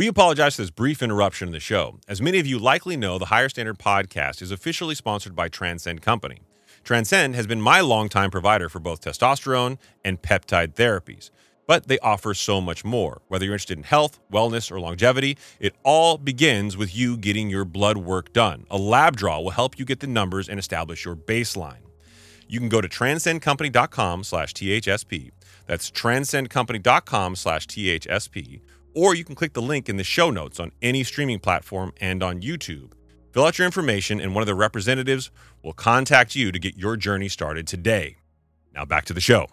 We apologize for this brief interruption in the show. As many of you likely know, the Higher Standard podcast is officially sponsored by Transcend Company. Transcend has been my longtime provider for both testosterone and peptide therapies, but they offer so much more. Whether you're interested in health, wellness, or longevity, it all begins with you getting your blood work done. A lab draw will help you get the numbers and establish your baseline. You can go to transcendcompany.com slash THSP. That's transcendcompany.com slash THSP. Or you can click the link in the show notes on any streaming platform and on YouTube. Fill out your information, and one of the representatives will contact you to get your journey started today. Now back to the show.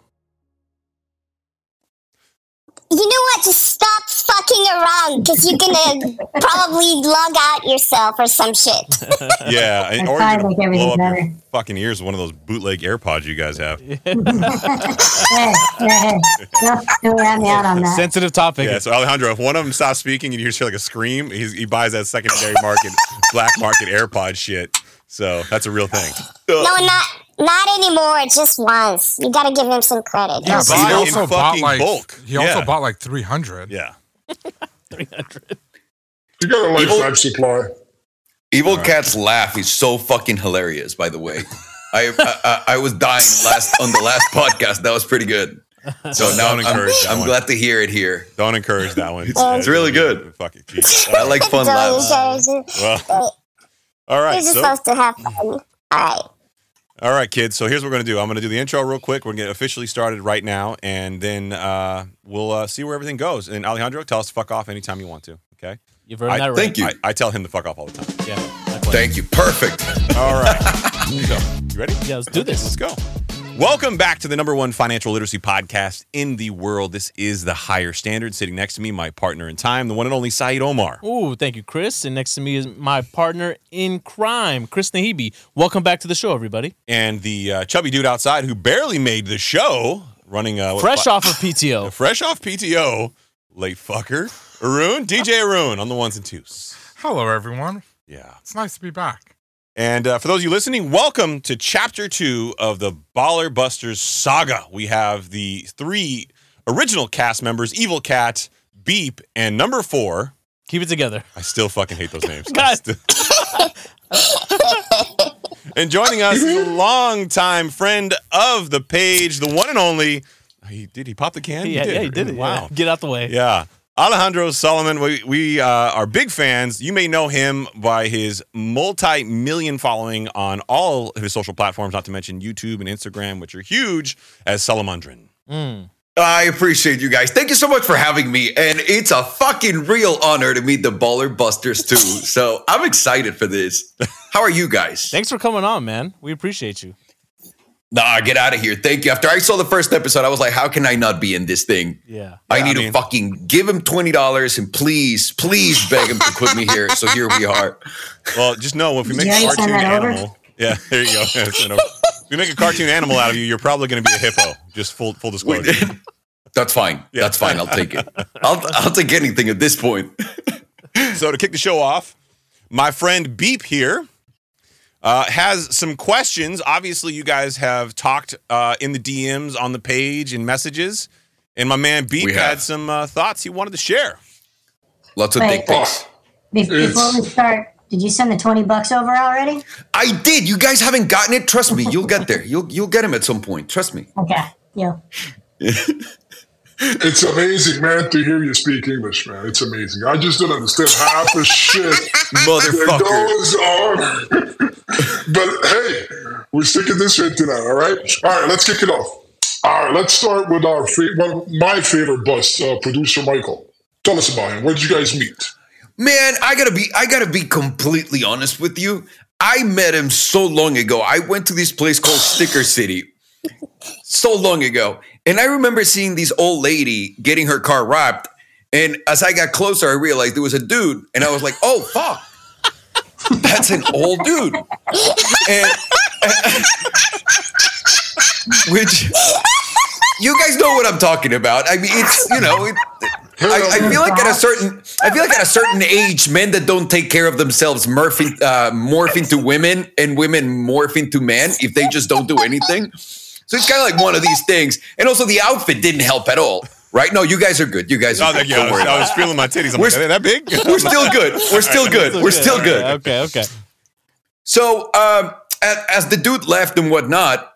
You know what? Just stop fucking around because you're gonna probably log out yourself or some shit. Yeah, and, or you're gonna blow everything up your fucking ears with one of those bootleg AirPods you guys have. hey, hey, hey. Don't, don't me out on that. Sensitive topic. Yeah, so Alejandro, if one of them stops speaking and you hear like a scream, he's, he buys that secondary market, black market AirPod shit. So that's a real thing. no, not not anymore. Just once. You gotta give him some credit. Yeah, but he it are- in also bought like bulk. he also Yeah. bought like three hundred. Yeah. 300. You got a Evil- lifetime supply. Evil Cat's laugh is so fucking hilarious. By the way, I, I I- I was dying last on the last podcast. That was pretty good. So now Don't I'm, encourage that I'm one. glad to hear it here. Don't encourage that one. It's really good. Fuck it. Jesus. I like fun laughs. Well, all right. you're just So, supposed to have fun. All right. All right, kids. So here's what we're going to do. I'm going to do the intro real quick. We're going to get officially started right now, and then uh, we'll uh, see where everything goes. And Alejandro, tell us to fuck off anytime you want to. Okay. You've earned I- that right. Thank you. I, I tell him to fuck off all the time. Yeah. Thank you. Perfect. All right. so, you ready? Yeah, let's do this. Let's go. Welcome back to the number one financial literacy podcast in the world. This is the higher standard. Sitting next to me, my partner in time, the one and only Saeed Omar. Ooh, thank you, Chris. And next to me is my partner in crime, Chris Naghibi. Welcome back to the show, everybody. And the uh, chubby dude outside who barely made the show, running uh, Fresh fi- off of PTO. fresh off PTO, late fucker. Arun, DJ Arun on the ones and twos. Hello, everyone. Yeah. It's nice to be back. And uh, for those of you listening, welcome to chapter two of the Baller Busters saga. We have the three original cast members Evil Cat, Beep, and number four. Keep it together. I still fucking hate those names. God. and joining us is a longtime friend of the page, the one and only. He did he pop the can? Yeah, yeah, he did it. Wow. Yeah. Get out the way. Yeah. Alejandro Salomon, we, we uh, are big fans. You may know him by his multi million following on all of his social platforms, not to mention YouTube and Instagram, which are huge as Salomondrin. Mm. I appreciate you guys. Thank you so much for having me. And it's a fucking real honor to meet the Baller Busters too. So I'm excited for this. How are you guys? Thanks for coming on, man. We appreciate you. Nah, get out of here. Thank you. After I saw the first episode, I was like, how can I not be in this thing? Yeah. I Yeah, need I mean- to fucking give him twenty dollars and please, please beg him to put me here. So here we are. Well, just know if we make Did a cartoon send that over? animal. Yeah, there you go. If we make a cartoon animal out of you, you're probably going to be a hippo. Just full full disclosure. That's fine. Yeah. That's fine. I'll take it. I'll I'll take anything at this point. So to kick the show off, my friend Beep here uh, has some questions. Obviously, you guys have talked uh, in the DMs on the page and messages, and my man Beep had some uh, thoughts he wanted to share. Lots of Wait. dick pics. Be- It's- before we start, did you send the 20 bucks over already? I did. You guys haven't gotten it. Trust me. You'll get there. You'll you'll get him at some point. Trust me. Okay. Yo. It's amazing, man, to hear you speak English, man. It's amazing. I just don't understand half the shit that Motherfucker. goes on. but hey, we're sticking this shit tonight, all right? All right, let's kick it off. All right, let's start with our fa- one, my favorite bus, uh, producer Michael. Tell us about him. Where did you guys meet? Man, I gotta be I gotta be completely honest with you. I met him so long ago. I went to this place called Sticker City so long ago. And I remember seeing this old lady getting her car wrapped. And as I got closer, I realized there was a dude. And I was like, oh, fuck. That's an old dude. And which you guys know what I'm talking about. I mean, it's, you know, it, I, I feel like at a certain, I feel like at a certain age, men that don't take care of themselves morph, uh, morph into women, and women morph into men if they just don't do anything. So it's kind of like one of these things. And also, the outfit didn't help at all, right? No, you guys are good. You guys are thank good. you. I was, I was feeling my titties. I'm We're like, are they that big? We're still good. We're still good. We're still good. Okay, okay. So um, as, as the dude left and whatnot,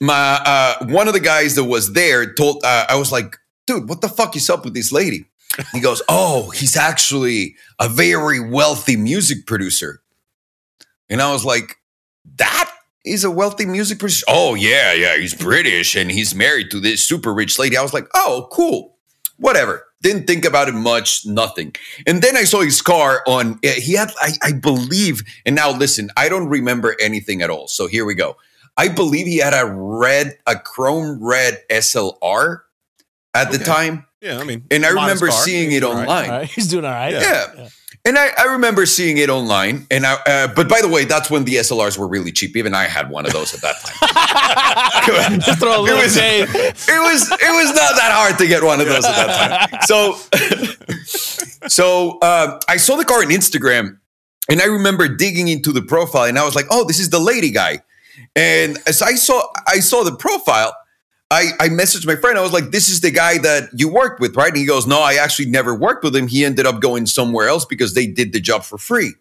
my uh, one of the guys that was there told uh, I was like, dude, what the fuck is up with this lady? He goes, oh, he's actually a very wealthy music producer, and I was like, that is a wealthy music producer. Oh yeah, yeah, he's British and he's married to this super rich lady. I was like, oh, cool, whatever. Didn't think about it much, nothing. And then I saw his car on, eh, he had, I, I believe, and now listen, I don't remember anything at all. So here we go. I believe he had a red, a chrome red SLR at the time. yeah, I mean, And I remember car. seeing it online. All right, he's doing all right. Yeah. And I, I remember seeing it online. And I, uh, but by the way, that's when the SLRs were really cheap. Even I had one of those at that time. Just throw a little was- shade. it was it was not that hard to get one of those at that time. So so uh, I saw the car on Instagram, and I remember digging into the profile, and I was like, "Oh, this is the lady guy." And as I saw I saw the profile, I I messaged my friend. I was like, "This is the guy that you worked with, right?" And he goes, "No, I actually never worked with him. He ended up going somewhere else because they did the job for free."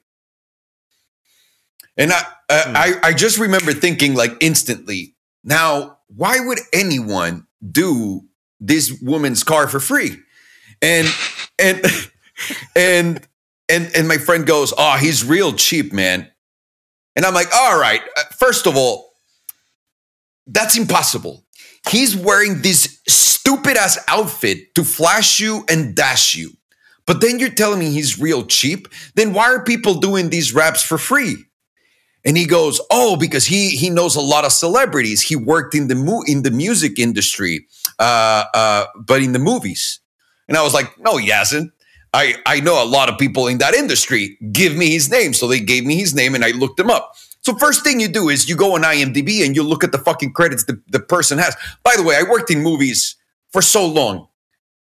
And I uh, I, I just remember thinking like instantly, now why would anyone do this woman's car for free? And and and and and my friend goes, "Oh, he's real cheap, man." And I'm like, "All right, uh, first of all, that's impossible. He's wearing this stupid ass outfit to flash you and dash you. But then you're telling me he's real cheap? Then why are people doing these raps for free?" And he goes, "Oh, because he he knows a lot of celebrities. He worked in the mu- in the music industry, uh, uh, but in the movies." And I was like, "No, he hasn't. I I know a lot of people in that industry. Give me his name." So they gave me his name, and I looked him up. So first thing you do is you go on IMDb and you look at the fucking credits the, the person has. By the way, I worked in movies for so long.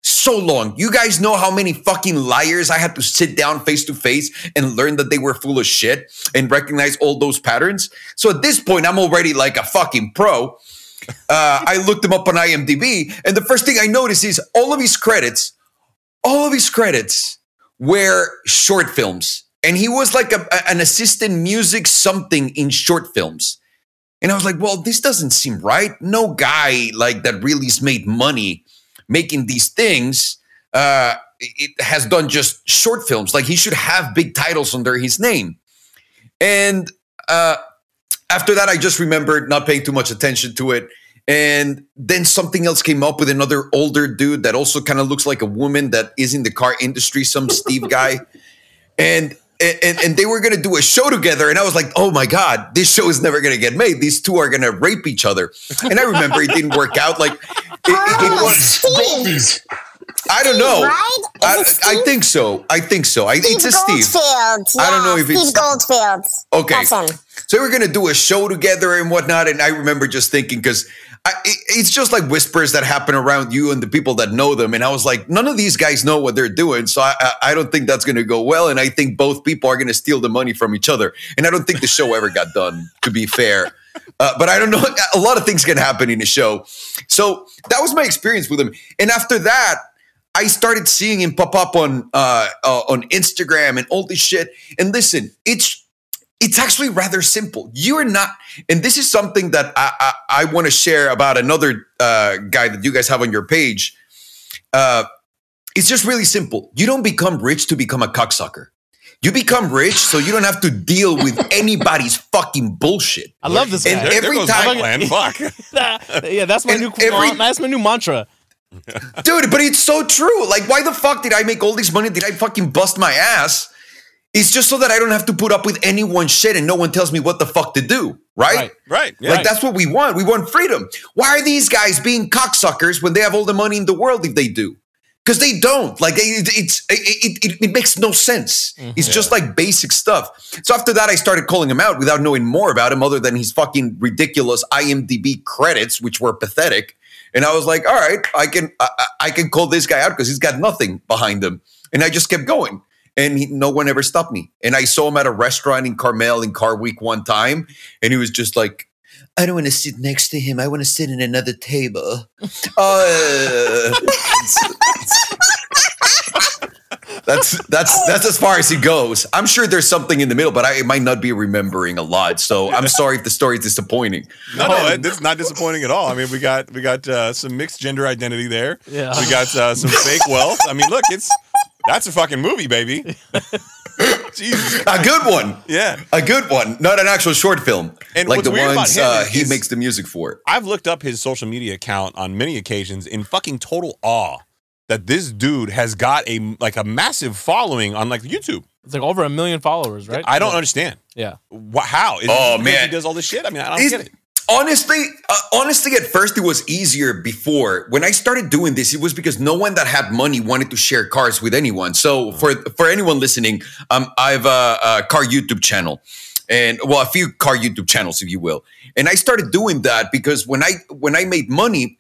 So long. You guys know how many fucking liars I had to sit down face to face and learn that they were full of shit and recognize all those patterns. So at this point, I'm already like a fucking pro. Uh, I looked him up on IMDb, and the first thing I noticed is all of his credits, all of his credits were short films. And he was like a, an assistant music something in short films. And I was like, well, this doesn't seem right. No guy like that really's made money making these things uh, it has done just short films. Like he should have big titles under his name. And uh, after that, I just remembered not paying too much attention to it. And then something else came up with another older dude that also kind of looks like a woman that is in the car industry, some Steve guy. And and, and they were gonna do a show together, and I was like, "Oh my god, this show is never gonna get made. These two are gonna rape each other." And I remember it didn't work out. Like it, it, it Oh, was, Steve, I don't know. right? I. I think so. I think so. I, Steve it's a Steve. Goldfield. I don't know Yeah, if it's- Steve Goldfield. Okay. That's him. So we're gonna do a show together and whatnot, and I remember just thinking because it, it's just like whispers that happen around you and the people that know them, and I was like, none of these guys know what they're doing, so I, I, I don't think that's gonna go well, and I think both people are gonna steal the money from each other, and I don't think the show ever got done. To be fair. Uh, but I don't know. A lot of things can happen in a show. So that was my experience with him. And after that, I started seeing him pop up on uh, uh, on Instagram and all this shit. And listen, it's it's actually rather simple. You're not, and this is something that I I, I want to share about another uh, guy that you guys have on your page. Uh, it's just really simple. You don't become rich to become a cocksucker. You become rich so you don't have to deal with anybody's fucking bullshit. I love this And guy. There, there Every goes time- my plan. Fuck. yeah, that's my And new every- that's my new mantra. Dude, but it's so true. Like, why the fuck did I make all this money? Did I fucking bust my ass? It's just so that I don't have to put up with anyone's shit and no one tells me what the fuck to do, right? Right. Right. Yeah. Like, that's what we want. We want freedom. Why are these guys being cocksuckers when they have all the money in the world if they do? Because they don't. Like, it, it's, it, it, it makes no sense. Mm-hmm. It's just like basic stuff. So after that, I started calling him out without knowing more about him other than his fucking ridiculous IMDb credits, which were pathetic. And I was like, all right, I can I- I can call this guy out because he's got nothing behind him. And I just kept going. And he, no one ever stopped me. And I saw him at a restaurant in Carmel in Car Week one time. And he was just like, I don't want to sit next to him. I want to sit in another table. Uh, that's that's that's as far as it goes. I'm sure there's something in the middle, but I might not be remembering a lot. So I'm sorry if the story is disappointing. No, no, it- it's not disappointing at all. I mean, we got we got uh, some mixed gender identity there. Yeah. we got uh, some fake wealth. I mean, look, it's that's a fucking movie, baby. Jesus, A good one. yeah. A good one, not an actual short film, And like what's the weird about ones him uh, he is- makes the music for. I've looked up his social media account on many occasions in fucking total awe that this dude has got a like a massive following on like YouTube. It's like over a million followers, right? I don't understand. Yeah. Wha how? Is Oh, man. he does all this shit. I mean, I don't It's- get it. Honestly, uh, honestly, at first it was easier before. When I started doing this, it was because no one that had money wanted to share cars with anyone. So Mm. for for anyone listening, um, I have a, a car YouTube channel, and well, a few car YouTube channels, if you will. And I started doing that because when I when I made money.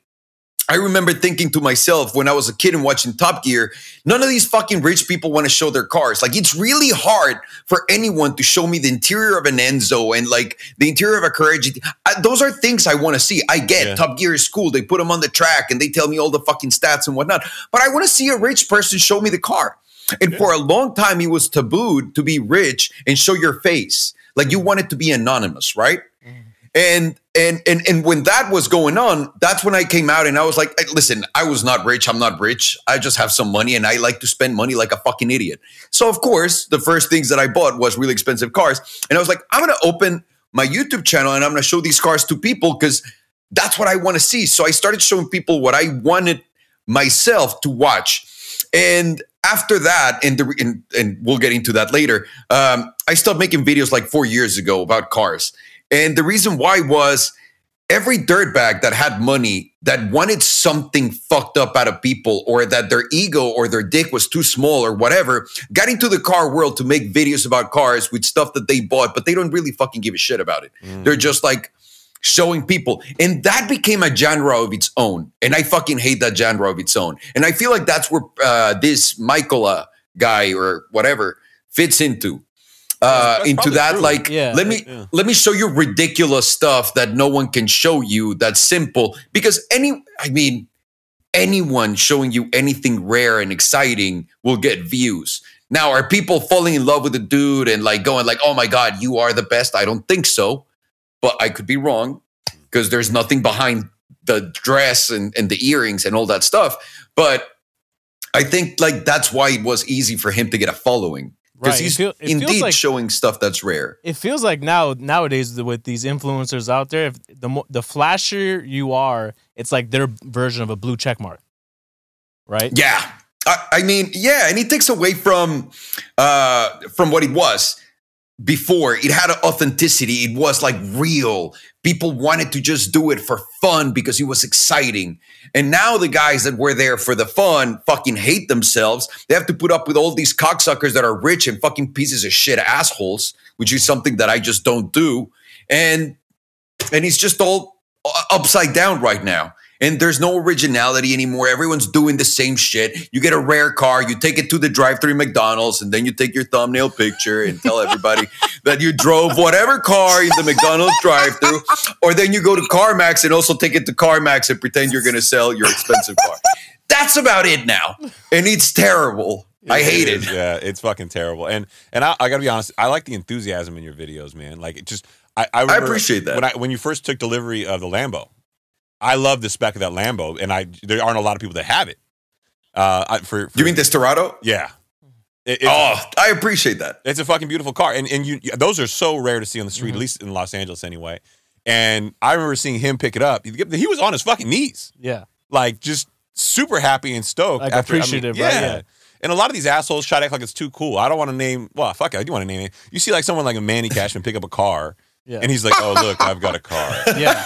I remember thinking to myself when I was a kid and watching Top Gear, none of these fucking rich people want to show their cars. Like it's really hard for anyone to show me the interior of an Enzo and like the interior of a Courage. I, those are things I want to see. I get Yeah. Top Gear is cool. They put them on the track and they tell me all the fucking stats and whatnot. But I want to see a rich person show me the car. And for a long time, it was tabooed to be rich and show your face. Like you wanted to be anonymous, right? And and and and when that was going on, that's when I came out and I was like, listen, I was not rich. I'm not rich. I just have some money and I like to spend money like a fucking idiot. So of course, the first things that I bought was really expensive cars. And I was like, I'm gonna open my YouTube channel and I'm gonna show these cars to people because that's what I want to see. So I started showing people what I wanted myself to watch. And after that, and, the, and, and we'll get into that later, um, I stopped making videos like four years ago about cars. And the reason why was every dirtbag that had money that wanted something fucked up out of people or that their ego or their dick was too small or whatever got into the car world to make videos about cars with stuff that they bought, but they don't really fucking give a shit about it. They're just like, showing people. And that became a genre of its own. And I fucking hate that genre of its own. And I feel like that's where uh, this Michael uh, guy or whatever fits into. Uh, that's into that, true. like, Yeah. let me Yeah. let me show you ridiculous stuff that no one can show you. That's simple because any, I mean, anyone showing you anything rare and exciting will get views. Now, are people falling in love with the dude and like going like, "Oh my god, you are the best"? I don't think so, but I could be wrong because there's nothing behind the dress and, and the earrings and all that stuff. But I think like that's why it was easy for him to get a following because Right. He's feel- indeed like- showing stuff that's rare. it feels like now nowadays with these influencers out there, if the mo- the flashier you are, it's like their version of a blue check mark, right? Yeah. I, I mean, yeah, and it takes away from uh from what he was before. It had authenticity. It was like real. People wanted to just do it for fun because it was exciting. And now the guys that were there for the fun fucking hate themselves. They have to put up with all these cocksuckers that are rich and fucking pieces of shit assholes, which is something that I just don't do. And and it's just all uh, upside down right now. And there's no originality anymore. Everyone's doing the same shit. You get a rare car, you take it to the drive-through McDonald's, and then you take your thumbnail picture and tell everybody that you drove whatever car in the McDonald's drive-through. Or then you go to CarMax and also take it to CarMax and pretend you're going to sell your expensive car. That's about it now, and it's terrible. I hate it. is, Yeah, it's fucking terrible. And and I, I gotta be honest, I like the enthusiasm in your videos, man. Like it just I, I, remember appreciate that. when I when you first took delivery of the Lambo. I love the spec of that Lambo, and I there aren't a lot of people that have it. Uh, I, for, for You mean this Torado? Yeah. It- Oh, I appreciate that. it's a fucking beautiful car, and and you those are so rare to see on the Mm-hmm. street, at least in Los Angeles, anyway. And I remember seeing him pick it up. He, he was on his fucking knees, Yeah. like just super happy and stoked. Like after, I mean, appreciative, right? Yeah. And a lot of these assholes try to act like it's too cool. I don't want to name. Well, fuck it, I do want to name it. You see, like someone like a Manny Khoshbin pick up a car, Yeah. and he's like, "Oh, look, I've got a car." Yeah.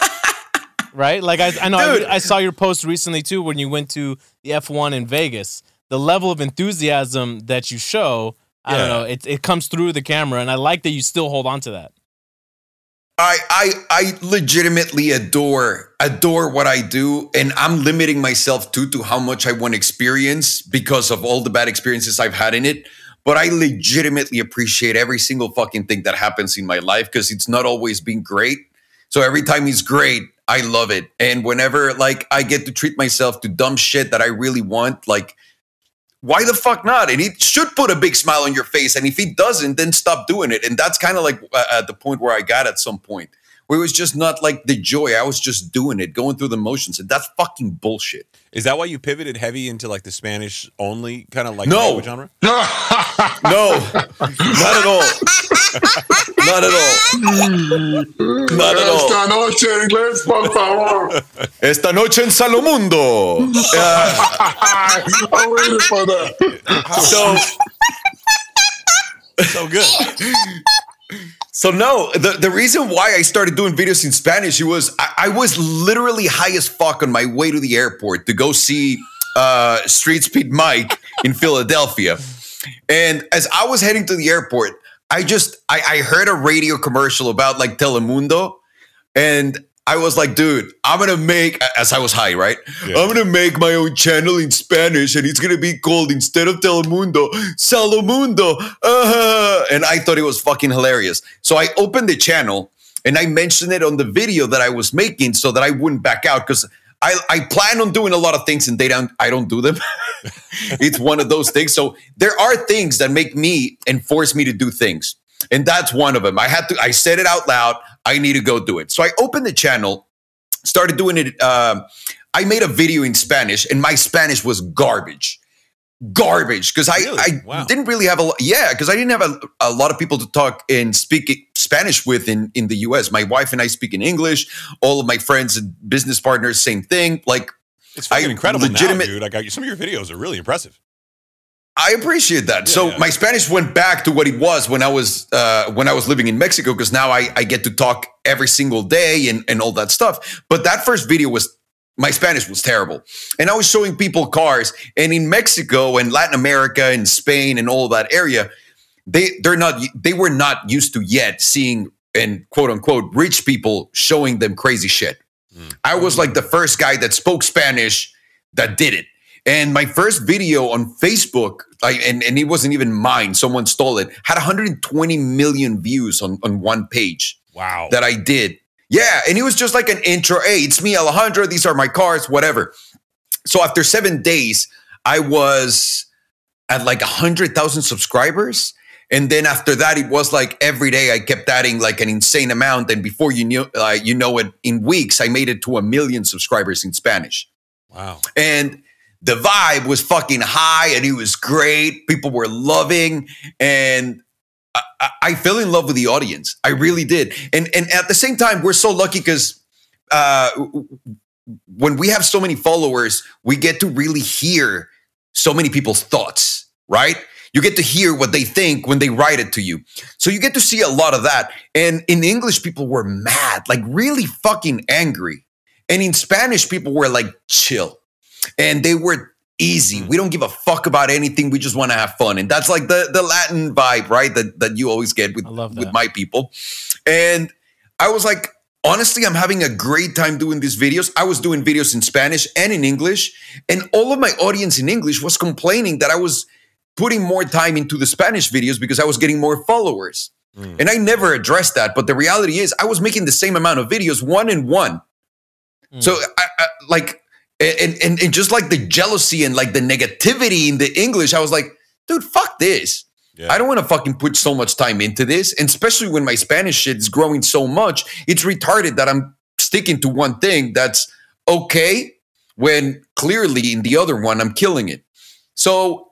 Right? Like I, I know Dude. I, I saw your post recently too when you went to the F1 in Vegas. The level of enthusiasm that you show, I don't know, it it comes through the camera and I like that you still hold on to that. I I I legitimately adore adore what I do, and I'm limiting myself too to how much I want to experience because of all the bad experiences I've had in it. But I legitimately appreciate every single fucking thing that happens in my life because it's not always been great. So every time it's great, I love it. And whenever like I get to treat myself to dumb shit that I really want, like why the fuck not? And it should put a big smile on your face. And if he doesn't, then stop doing it. And that's kind of like uh, at the point where I got at some point where it was just not like the joy. I was just doing it, going through the motions. And that's fucking bullshit. Is that why you pivoted heavy into like the Spanish only kind of like No. language genre? No, not at all. not at all. Not at all. Esta noche en inglés, por favor. Esta noche en Salomundo. Uh, I'm waiting for that. so So good. So no, the, the reason why I started doing videos in Spanish, was I, I was literally high as fuck on my way to the airport to go see uh, Street Speed Mike in Philadelphia. And as I was heading to the airport, I just I, I heard a radio commercial about like Telemundo, and I was like, dude, I'm gonna make as I was high, right? Yeah. I'm gonna make my own channel in Spanish, and it's gonna be called instead of Telemundo, Salomundo. Uh, and I thought it was fucking hilarious. So I opened the channel and I mentioned it on the video that I was making so that I wouldn't back out because I, I plan on doing a lot of things and they don't I don't do them. it's one of those things. So there are things that make me and force me to do things. And that's one of them. I had to, I said it out loud. I need to go do it. So I opened the channel, started doing it. Um, I made a video in Spanish and my Spanish was garbage. Garbage. Because I, Really? I Wow. didn't really have a lot. Yeah. Because I didn't have a, a lot of people to talk and speak Spanish with in, in the US. My wife and I speak in English. All of my friends and business partners, same thing. Like, It's fucking I incredible legitimate- now, dude. Like, I, some of your videos are really impressive. I appreciate that. so yeah. my Spanish went back to what it was when I was uh, when I was living in Mexico because now I, I get to talk every single day and, and all that stuff. But that first video was my Spanish was terrible, and I was showing people cars. And in Mexico and Latin America and Spain and all that area, they they're not they were not used to yet seeing and quote unquote rich people showing them crazy shit. I was like the first guy that spoke Spanish that did it. And my first video on Facebook, I, and, and it wasn't even mine, someone stole it, had 120 million views on, on one page Wow. that I did. Yeah. And it was just like an intro. Hey, it's me, Alejandro. These are my cars, whatever. So after seven days, I was at like 100,000 subscribers. And then after that, it was like every day I kept adding like an insane amount. And before you knew, uh, you know it, in weeks, I made it to a million subscribers in Spanish wow. and the vibe was fucking high and it was great. People were loving and I, I, I fell in love with the audience. I really did. And and at the same time we're so lucky because uh when we have so many followers we get to really hear so many people's thoughts right? You get to hear what they think when they write it to you. So you get to see a lot of that. And in english people were mad like really fucking angry. And in spanish people were like chill and they were easy. We don't give a fuck about anything. We just want to have fun, and that's like the the Latin vibe, right? That that you always get with with my people. And I was like, honestly, I'm having a great time doing these videos. I was doing videos in Spanish and in English, and all of my audience in English was complaining that I was putting more time into the Spanish videos because I was getting more followers. Mm. And I never addressed that, but the reality is, I was making the same amount of videos, one and one. Mm. So, I, I, like, and, and and just like the jealousy and like the negativity in the English, I was like, dude, fuck this. Yeah. I don't want to fucking put so much time into this, and especially when my Spanish shit is growing so much, it's retarded that I'm sticking to one thing that's okay when clearly in the other one I'm killing it. So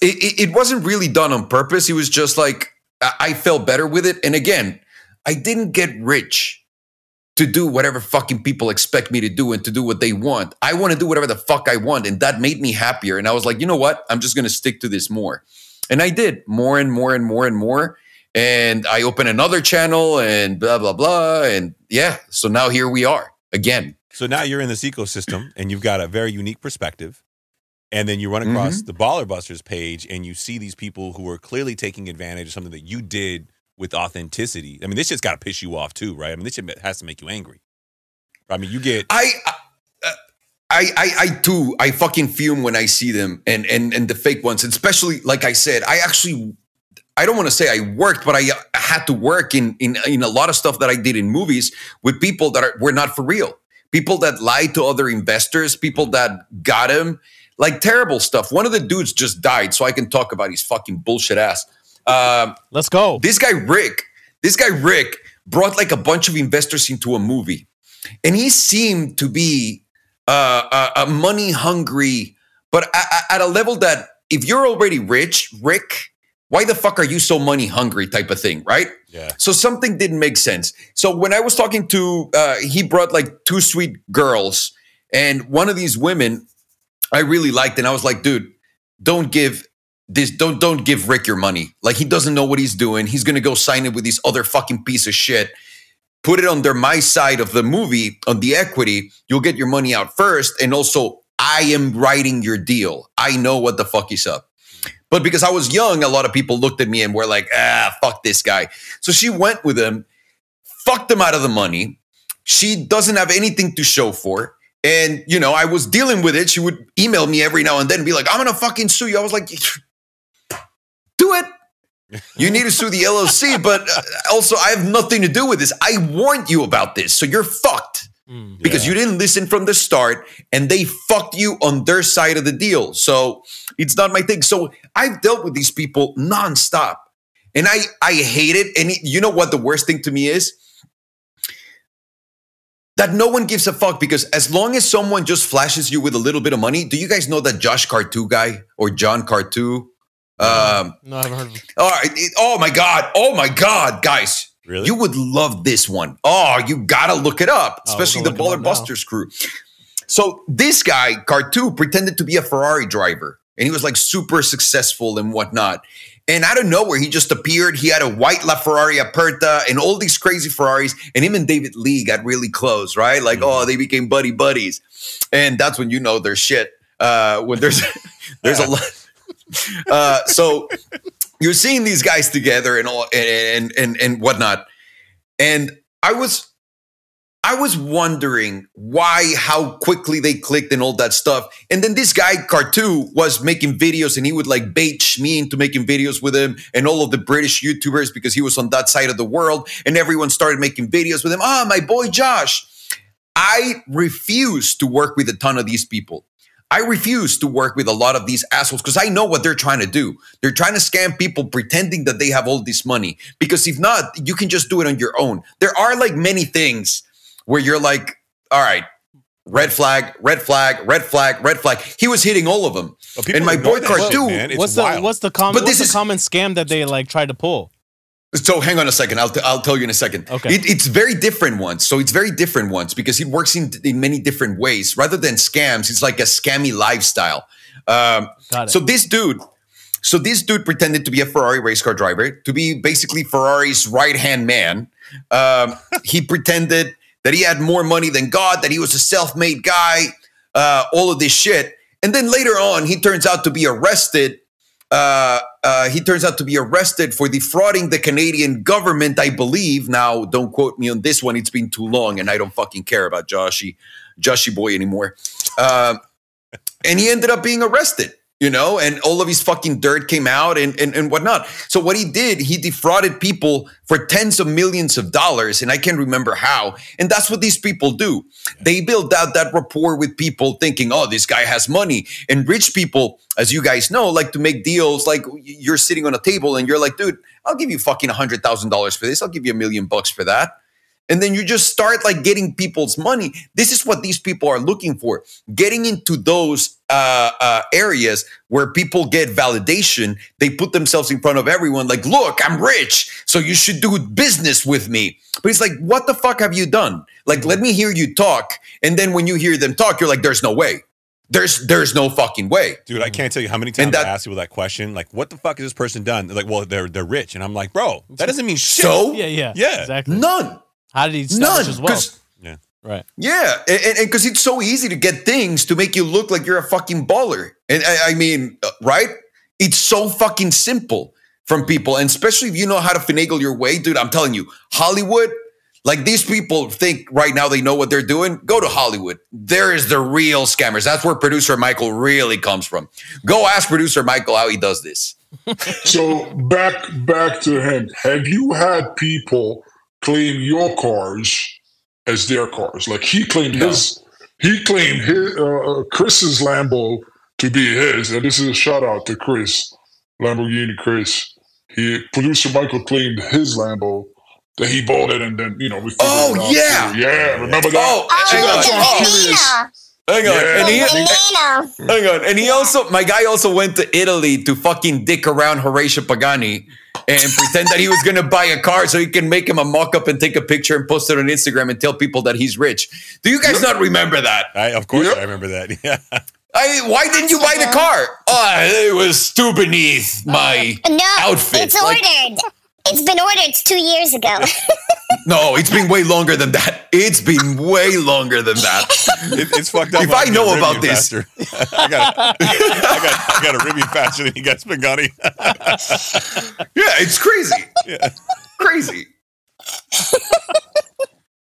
it, it, it wasn't really done on purpose. It was just like I, I felt better with it. And again, I didn't get rich to do whatever fucking people expect me to do and to do what they want. I want to do whatever the fuck I want. And that made me happier. And I was like, you know what? I'm just going to stick to this more. And I did more and more and more and more. And I opened another channel and blah, blah, blah. And yeah, so now here we are again. So now you're in this ecosystem and you've got a very unique perspective. And then you run across Mm-hmm. the Baller Busters page and you see these people who are clearly taking advantage of something that you did with authenticity. I mean, this shit's got to piss you off too, right? I mean, this shit has to make you angry. I mean, you get I, uh, I, I, I too, I fucking fume when I see them and and and the fake ones, especially like I said, I actually, I don't want to say I worked, but I uh, had to work in in in a lot of stuff that I did in movies with people that are, were not for real. People that lied to other investors, people that got him, like terrible stuff. One of the dudes just died, so I can talk about his fucking bullshit ass. Um, Let's go. this guy Rick, this guy Rick brought like a bunch of investors into a movie, and he seemed to be uh, a, a money hungry, but at a level that if you're already rich, Rick, why the fuck are you so money hungry? Type of thing, right? Yeah. So something didn't make sense. So when I was talking to, uh, he brought like two sweet girls, and one of these women I really liked, and I was like, dude, don't give this, don't don't give Rick your money. Like he doesn't know what he's doing. He's gonna go sign it with this other fucking piece of shit. Put it under my side of the movie on the equity. You'll get your money out first, and also I am writing your deal. I know what the fuck is up. But because I was young, a lot of people looked at me and were like, ah, fuck this guy. So she went with him, fucked him out of the money. She doesn't have anything to show for. And, you know, I was dealing with it. She would email me every now and then and be like, I'm to fucking sue you. I was like, do it. You need to sue the LLC, but uh, also I have nothing to do with this. I warned you about this. So you're fucked Mm. because you didn't listen from the start and they fucked you on their side of the deal. So it's not my thing. So I've dealt with these people nonstop and I, I hate it. And you know what the worst thing to me is? That no one gives a fuck because as long as someone just flashes you with a little bit of money, do you guys know that Josh Cartu guy or John Cartu? Um, No, I haven't heard of it. all right. oh my God. Oh my God, guys. Really? You would love this one. Oh, you gotta look it up, Oh, especially we're the Baller him up now. Busters crew. So this guy, Cartu, pretended to be a Ferrari driver, and he was like super successful and whatnot. And out of nowhere, he just appeared. He had a white LaFerrari Aperta and all these crazy Ferraris. And him and David Lee got really close, right? Like, Mm-hmm. oh, they became buddy buddies. And that's when you know there's shit. Uh, when there's there's a lot. Uh, so you're seeing these guys together and all and and and, whatnot. And I was I was wondering why, how quickly they clicked and all that stuff. And then this guy, Cartu, was making videos and he would like bait me into making videos with him and all of the British YouTubers because he was on that side of the world. And everyone started making videos with him. Ah, my boy Josh. I refuse to work with a ton of these people. I refuse to work with a lot of these assholes because I know what they're trying to do. They're trying to scam people pretending that they have all this money. Because if not, you can just do it on your own. There are like many things where you're like, all right, red flag, red flag, red flag, red flag. He was hitting all of them. And my ignore boy that shit, Cartu- man. It's what's wild. the what's the common what's the is- common scam that they like try to pull? So hang on a second. I'll, t- I'll tell you in a second. Okay. It, it's very different ones. So it's very different ones because it works in, in many different ways. Rather than scams, it's like a scammy lifestyle. Um, Got it. So this dude, so this dude pretended to be a Ferrari race car driver, to be basically Ferrari's right hand man. Um, he pretended that he had more money than God, that he was a self made guy, uh, all of this shit. And then later on, he turns out to be arrested. Uh, uh, he turns out to be arrested for defrauding the Canadian government, I believe. Now, don't quote me on this one; it's been too long, and I don't fucking care about Joshy, Joshy boy anymore. Um, and he ended up being arrested you know and all of his fucking dirt came out and, and and whatnot. So what he did he defrauded people for tens of millions of dollars and i can't remember how. And that's what these people do. They build out that rapport with people thinking oh this guy has money. And rich people as you guys know like to make deals like you're sitting on a table and you're like dude i'll give you fucking $100000 for this. I'll give you a million bucks for that. And then you just start like getting people's money. This is what these people are looking for. Getting into those uh, uh, areas where people get validation. They put themselves in front of everyone, like, "Look, I'm rich, so you should do business with me." But it's like, what the fuck have you done? Like, let me hear you talk, and then when you hear them talk, you're like, "There's no way. There's there's no fucking way." Dude, I can't tell you how many times that- I asked people that question. Like, what the fuck has this person done? They're like, well, they're they're rich, and I'm like, bro, that doesn't mean shit. So yeah, yeah, Yeah. exactly. none, How did he establish none, his wealth? 'Cause- yeah, Right. Yeah, and because it's so easy to get things to make you look like you're a fucking baller, and I, I mean, uh, right? It's so fucking simple from people, and especially if you know how to finagle your way, dude. I'm telling you, Hollywood. Like these people think right now they know what they're doing. Go to Hollywood. There is the real scammers. That's where producer Michael really comes from. Go ask producer Michael how he does this. so back back to him. Have you had people claim your cars as their cars? Like he claimed No. his, he claimed his uh, uh, Chris's Lambo to be his, and this is a shout out to Chris, Lamborghini Chris. He producer Michael claimed his Lambo that he bought it, and then you know we. Oh, it out. yeah. yeah. Remember that? Oh, Oh, hang that's on. what I'm the curious. Veneno. Hang on. Yeah. And he, The Veneno. hang on. And he also, my guy also went to Italy to fucking dick around Horacio Pagani and pretend that he was going to buy a car so he can make him a mock up and take a picture and post it on Instagram and tell people that he's rich. Do you guys not remember that? I, of course, Yep. I remember that. Yeah. I, why didn't you buy the car? Oh, it was too beneath my No, outfit. it's Like- ordered. It's been ordered two years ago. No, it's been way longer than that. It's been way longer than that. It, it's fucked up. If when I know about this- faster. I got, I got, I got a Rivian faster than you got Spaghetti. Yeah, it's crazy. Yeah. Crazy.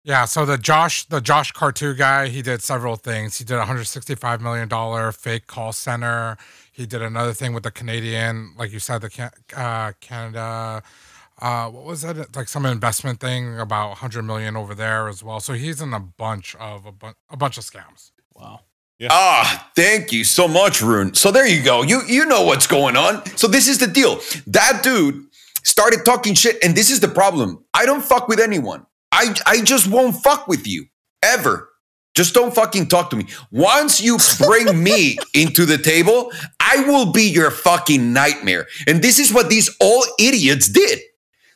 Yeah, so the Josh, the Josh Cartu guy, he did several things. He did a 165 million dollar fake call center. He did another thing with the Canadian, like you said, the uh, Canada. Uh, what was that? Like some investment thing about 100 million over there as well. So he's in a bunch of a, bu- a bunch of scams. Wow. Yeah. Ah, thank you so much, Rune. So there you go. You you know what's going on. So this is the deal. That dude started talking shit, and this is the problem. I don't fuck with anyone. I I just won't fuck with you ever. Just don't fucking talk to me. Once you bring me into the table, I will be your fucking nightmare. And this is what these all idiots did.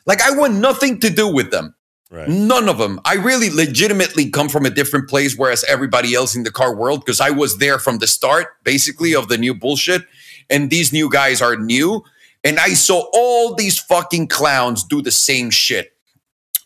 Like I want nothing to do with them. Right. None of them. I really legitimately come from a different place, whereas everybody else in the car world, because I was there from the start, basically, of the new bullshit. And these new guys are new. And I saw all these fucking clowns do the same shit.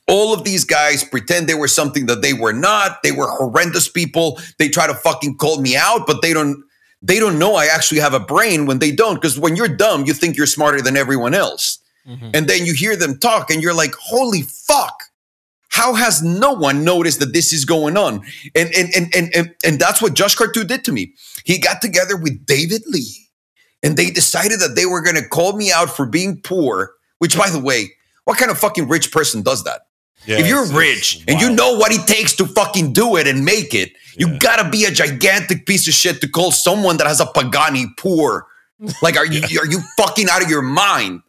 All of these guys pretend they were something that they were not. They were horrendous people. They try to fucking call me out, but they don't they don't know I actually have a brain when they don't. Because when you're dumb, you think you're smarter than everyone else. Mm-hmm. And then you hear them talk and you're like, holy fuck. How has no one noticed that this is going on? And and and and and, and that's what Josh Cartu did to me. He got together with David Lee and they decided that they were gonna call me out for being poor, which by the way, what kind of fucking rich person does that? Yeah, if you're rich and you know what it takes to fucking do it and make it, you gotta be a gigantic piece of shit to call someone that has a Pagani poor. Like, are you are you fucking out of your mind?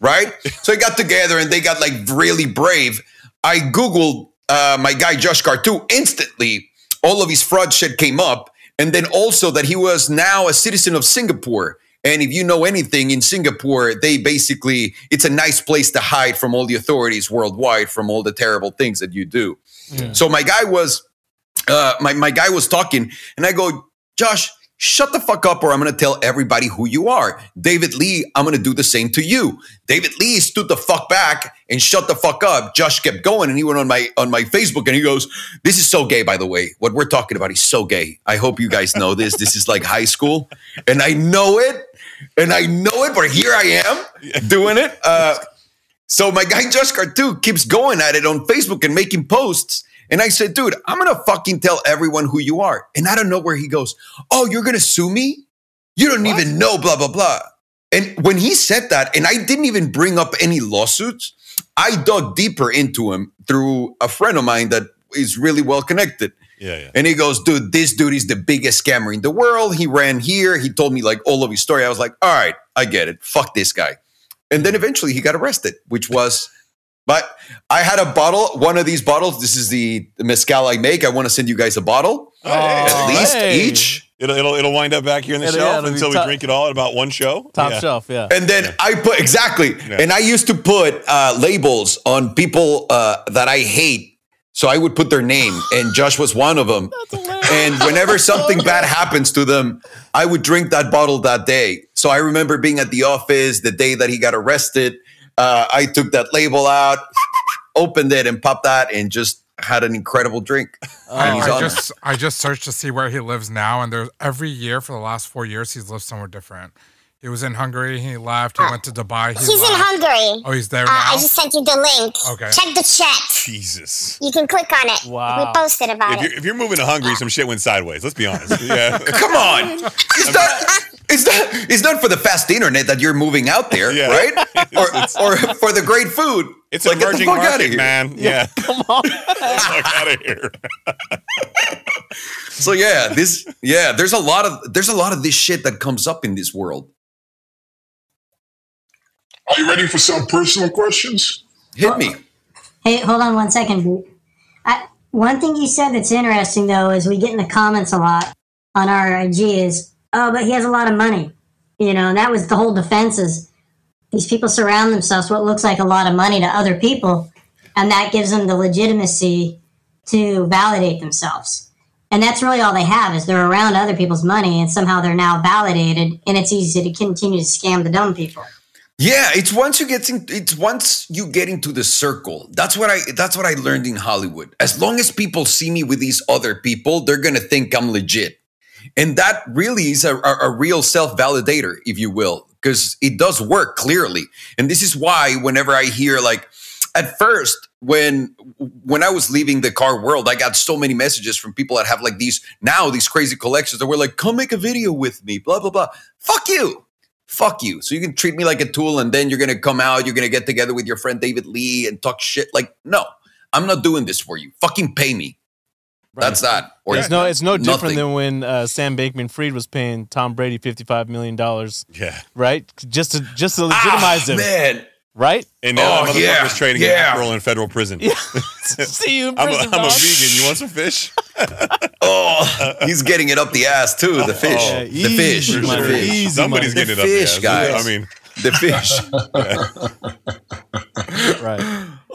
Right? So they got together and they got like really brave. I googled uh, my guy Josh Cartu instantly. All of his fraud shit came up, and then also that he was now a citizen of Singapore. And if you know anything in Singapore, they basically, it's a nice place to hide from all the authorities worldwide from all the terrible things that you do. So my guy was, uh, my, my guy was talking, and I go, Josh, shut the fuck up, or I'm going to tell everybody who you are. David Lee, I'm going to do the same to you. David Lee stood the fuck back and shut the fuck up. Josh kept going, and he went on my on my Facebook, and he goes, "This is so gay, by the way. What we're talking about is so gay. I hope you guys know this. This is like high school, and I know it, and I know it, but here I am doing it." Uh, so my guy Josh Cartu keeps going at it on Facebook and making posts. And I said, dude, I'm gonna fucking tell everyone who you are. And I don't know where he goes, Oh, you're gonna sue me? You don't even know, blah, blah, blah. And when he said that, and I didn't even bring up any lawsuits, I dug deeper into him through a friend of mine that is really well connected. Yeah, yeah. And he goes, dude, this dude is the biggest scammer in the world. He ran here. He told me like all of his story. I was like, all right, I get it. Fuck this guy. And then eventually he got arrested, which was, but I had a bottle, one of these bottles. This is the, the mezcal I make. I want to send you guys a bottle, Oh, hey, at least hey. each. It'll, it'll it'll wind up back here in the It'll- shelf it'll be until we top- drink it all at about one show. Top Yeah. shelf, yeah. And then I put exactly, Yeah. and I used to put uh, labels on people uh, that I hate. So I would put their name, and Josh was one of them. And whenever something bad happens to them, I would drink that bottle that day. So I remember being at the office the day that he got arrested. Uh, I took that label out, opened it, and popped that, and just had an incredible drink. and he's I on it. just I just searched to see where he lives now, and there's every year for the last four years he's lived somewhere different. He was in Hungary. He left. He went to Dubai. He He's in. Hungary. Oh, he's there Uh, I just sent you the link. Okay. Check the chat. Jesus. You can click on it. Wow. We posted about If it. you're, if you're moving to Hungary, some shit went sideways. Let's be honest. Yeah. Come on. You start- It's not. It's not for the fast internet that you're moving out there, Yeah. right? Or, or for the great food. It's Like, an get the emerging fuck outta market, here. man. Yeah. Come on. Fuck out of here. So yeah, this yeah, there's a lot of there's a lot of this shit that comes up in this world. Are you ready for some personal questions? Hit me. Hey, hold on one second, Boot. I, one thing you said that's interesting though is we get in the comments a lot on our IG is, oh, but he has a lot of money, you know, and that was the whole defense is these people surround themselves what looks like a lot of money to other people, and that gives them the legitimacy to validate themselves. And that's really all they have is they're around other people's money, and somehow they're now validated, and it's easy to continue to scam the dumb people. Yeah, it's once you get in, it's once you get into the circle. That's what I that's what I learned in Hollywood. As long as people see me with these other people, they're gonna think I'm legit, and that really is a, a, a real self validator, if you will, because it does work clearly. And this is why whenever I hear like, at first when when I was leaving the car world, I got so many messages from people that have like these now these crazy collections that were like, come make a video with me, blah blah blah. Fuck you fuck you. So you can treat me like a tool and then you're to come out, you're to get together with your friend David Lee and talk shit. Like, no, I'm not doing this for you. Fucking pay me. That's that. Or It's no, it's no different than when uh, Sam Bankman-Fried was paying Tom Brady fifty-five million dollars, Yeah. right? Just to just to legitimize Ah, him, man. right? And now Oh, that motherfucker's yeah, trading yeah. in April in federal prison. See you in I'm, a, prison, I'm a vegan. You want some fish? Oh, he's getting it up the ass too. The fish. Yeah, the easy fish. The fish. easy Somebody's money. getting The it up fish, the ass. guys. I mean, The fish. Right.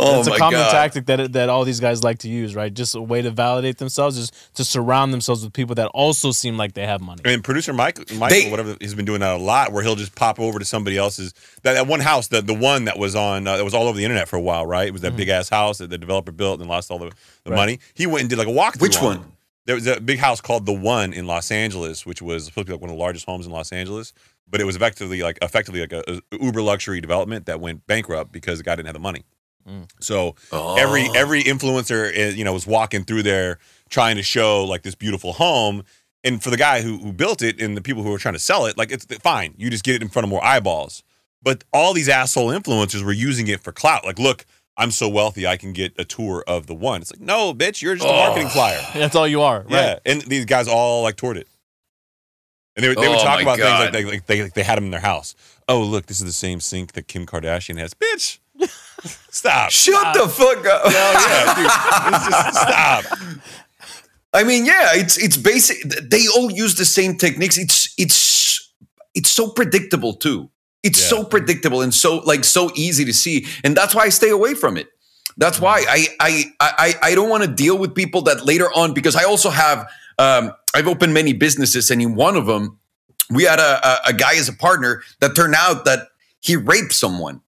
Oh it's a common god. tactic that that all these guys like to use, right? Just a way to validate themselves is to surround themselves with people that also seem like they have money. and producer Mike, Michael, They- whatever, he's been doing that a lot, where he'll just pop over to somebody else's that, that one house, the the one that was on uh, that was all over the internet for a while, right? It was that big ass house that the developer built and lost all the, the Right. money. He went and did like a walkthrough. Which one? it. There was a big house called the One in Los Angeles, which was supposed to be like one of the largest homes in Los Angeles, but it was effectively like effectively like a, a uber luxury development that went bankrupt because the guy didn't have the money. So every Oh. every influencer, uh, you know, was walking through there trying to show like this beautiful home. And for the guy who, who built it and the people who were trying to sell it, like it's fine. You just get it in front of more eyeballs. But all these asshole influencers were using it for clout. Like, look, I'm so wealthy, I can get a tour of the one. It's like, no, bitch, you're just a marketing Oh. flyer. That's all you are, right? Yeah, and these guys all like toured it, and they, would- they would Oh, talk my about things like they, like they they had them in their house. Oh, look, this is the same sink that Kim Kardashian has. Bitch, stop. Shut the fuck up. Hell yeah, dude. It's just- stop. I mean, yeah, it's it's basic. They all use the same techniques. It's it's it's so predictable too. It's Yeah. so predictable and so like so easy to see, and that's why I stay away from it. That's why I I I I don't want to deal with people that later on because I also have um, I've opened many businesses, and in one of them we had a, a a guy as a partner that turned out that he raped someone,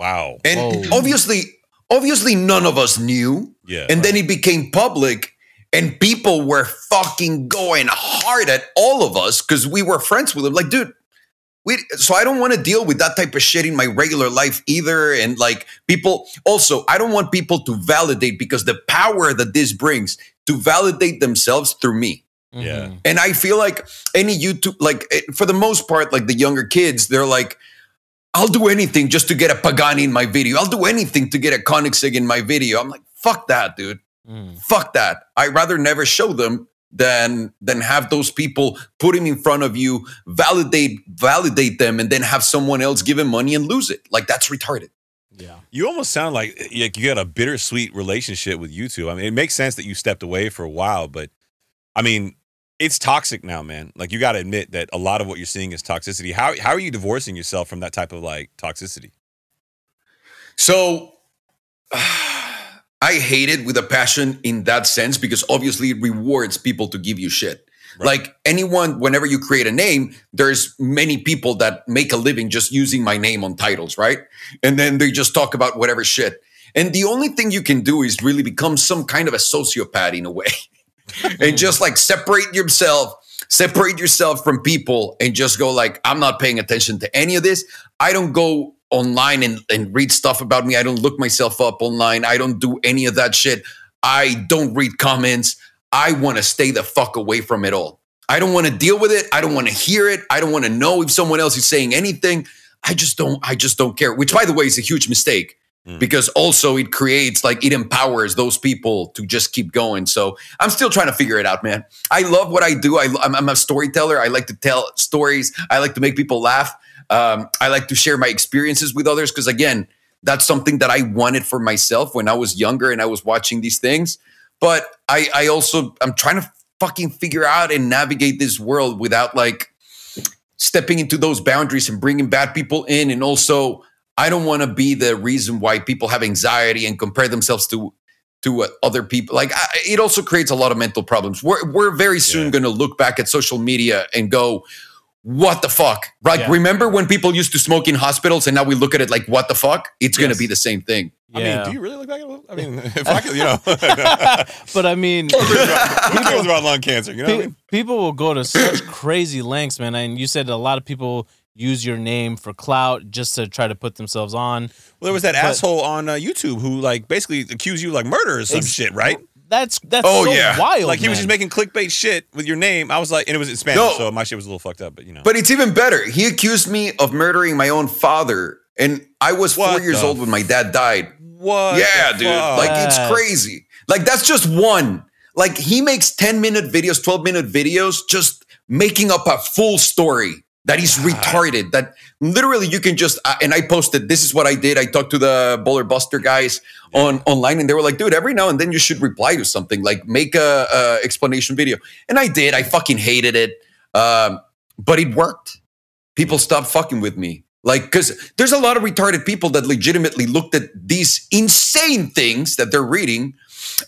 Wow. and Whoa. obviously obviously none of us knew. Yeah. And then it became public, and people were fucking going hard at all of us because we were friends with him. Like, dude, we. So I don't want to deal with that type of shit in my regular life either. And like, people also, I don't want people to validate because the power that this brings to validate themselves through me. Yeah. Mhm. And I feel like any YouTube, like eh, for the most part, like the younger kids, they're like, I'll do anything just to get a Pagani in my video. I'll do anything to get a Koenigsegg in my video. I'm like, fuck that, dude. Mm. Fuck that. I'd rather never show them than than have those people put him in front of you, validate validate them, and then have someone else give him money and lose it. Like that's retarded. Yeah. You almost sound like like you got a bittersweet relationship with YouTube. I mean, it makes sense that you stepped away for a while, but I mean, it's toxic now, man. Like you got to admit that a lot of what you're seeing is toxicity. How how are you divorcing yourself from that type of like toxicity? So I hate it with a passion in that sense because obviously it rewards people to give you shit. Right. Like anyone, whenever you create a name, there's many people that make a living just using my name on titles, right? And then they just talk about whatever shit. And the only thing you can do is really become some kind of a sociopath in a way. and just like separate yourself, separate yourself from people and just go like, I'm not paying attention to any of this. I don't go online and, and read stuff about me. I don't look myself up online. I don't do any of that shit. I don't read comments. I want to stay the fuck away from it all. I don't want to deal with it. I don't want to hear it. I don't want to know if someone else is saying anything. I just don't. I just don't care. Which, by the way, is a huge mistake Mm. because also it creates like it empowers those people to just keep going. So I'm still trying to figure it out, man. I love what I do. I, I'm, I'm a storyteller. I like to tell stories. I like to make people laugh. Um, I like to share my experiences with others because again, that's something that I wanted for myself when I was younger and I was watching these things. But I, I also I'm trying to fucking figure out and navigate this world without like stepping into those boundaries and bringing bad people in and also I don't want to be the reason why people have anxiety and compare themselves to to uh, other people. Like I, it also creates a lot of mental problems. We're we're very soon Yeah. going to look back at social media and go, "What the fuck?" Like Yeah. remember when people used to smoke in hospitals and now we look at it like, "What the fuck?" It's going to be the same thing. I mean, Yeah. do you really look back at it? I mean, if I could, you know, but I mean, who cares about lung cancer? You know what I mean? people will go to such crazy lengths, man. And you said a lot of people use your name for clout just to try to put themselves on. Well, there was that But- asshole on uh, YouTube who like basically accused you of, like murder or some shit, right? That's that's Oh, so yeah. wild. Like he was just making clickbait shit with your name. I was like, and it was in Spanish, No. so my shit was a little fucked up, but you know. But it's even better. He accused me of murdering my own father and I was 4 years the old when my dad died. what? yeah, dude. fuck? Like it's crazy. Like that's just one. Like he makes 10 minute videos, 12 minute videos, just making up a full story that he's retarded. That literally you can just uh, and I posted this is what I did. I talked to the Baller Buster guys on online and they were like, dude, every now and then you should reply to something, like make a, a explanation video. And I did. I fucking hated it. Um, but it worked. People stopped fucking with me. Like, because there's a lot of retarded people that legitimately looked at these insane things that they're reading,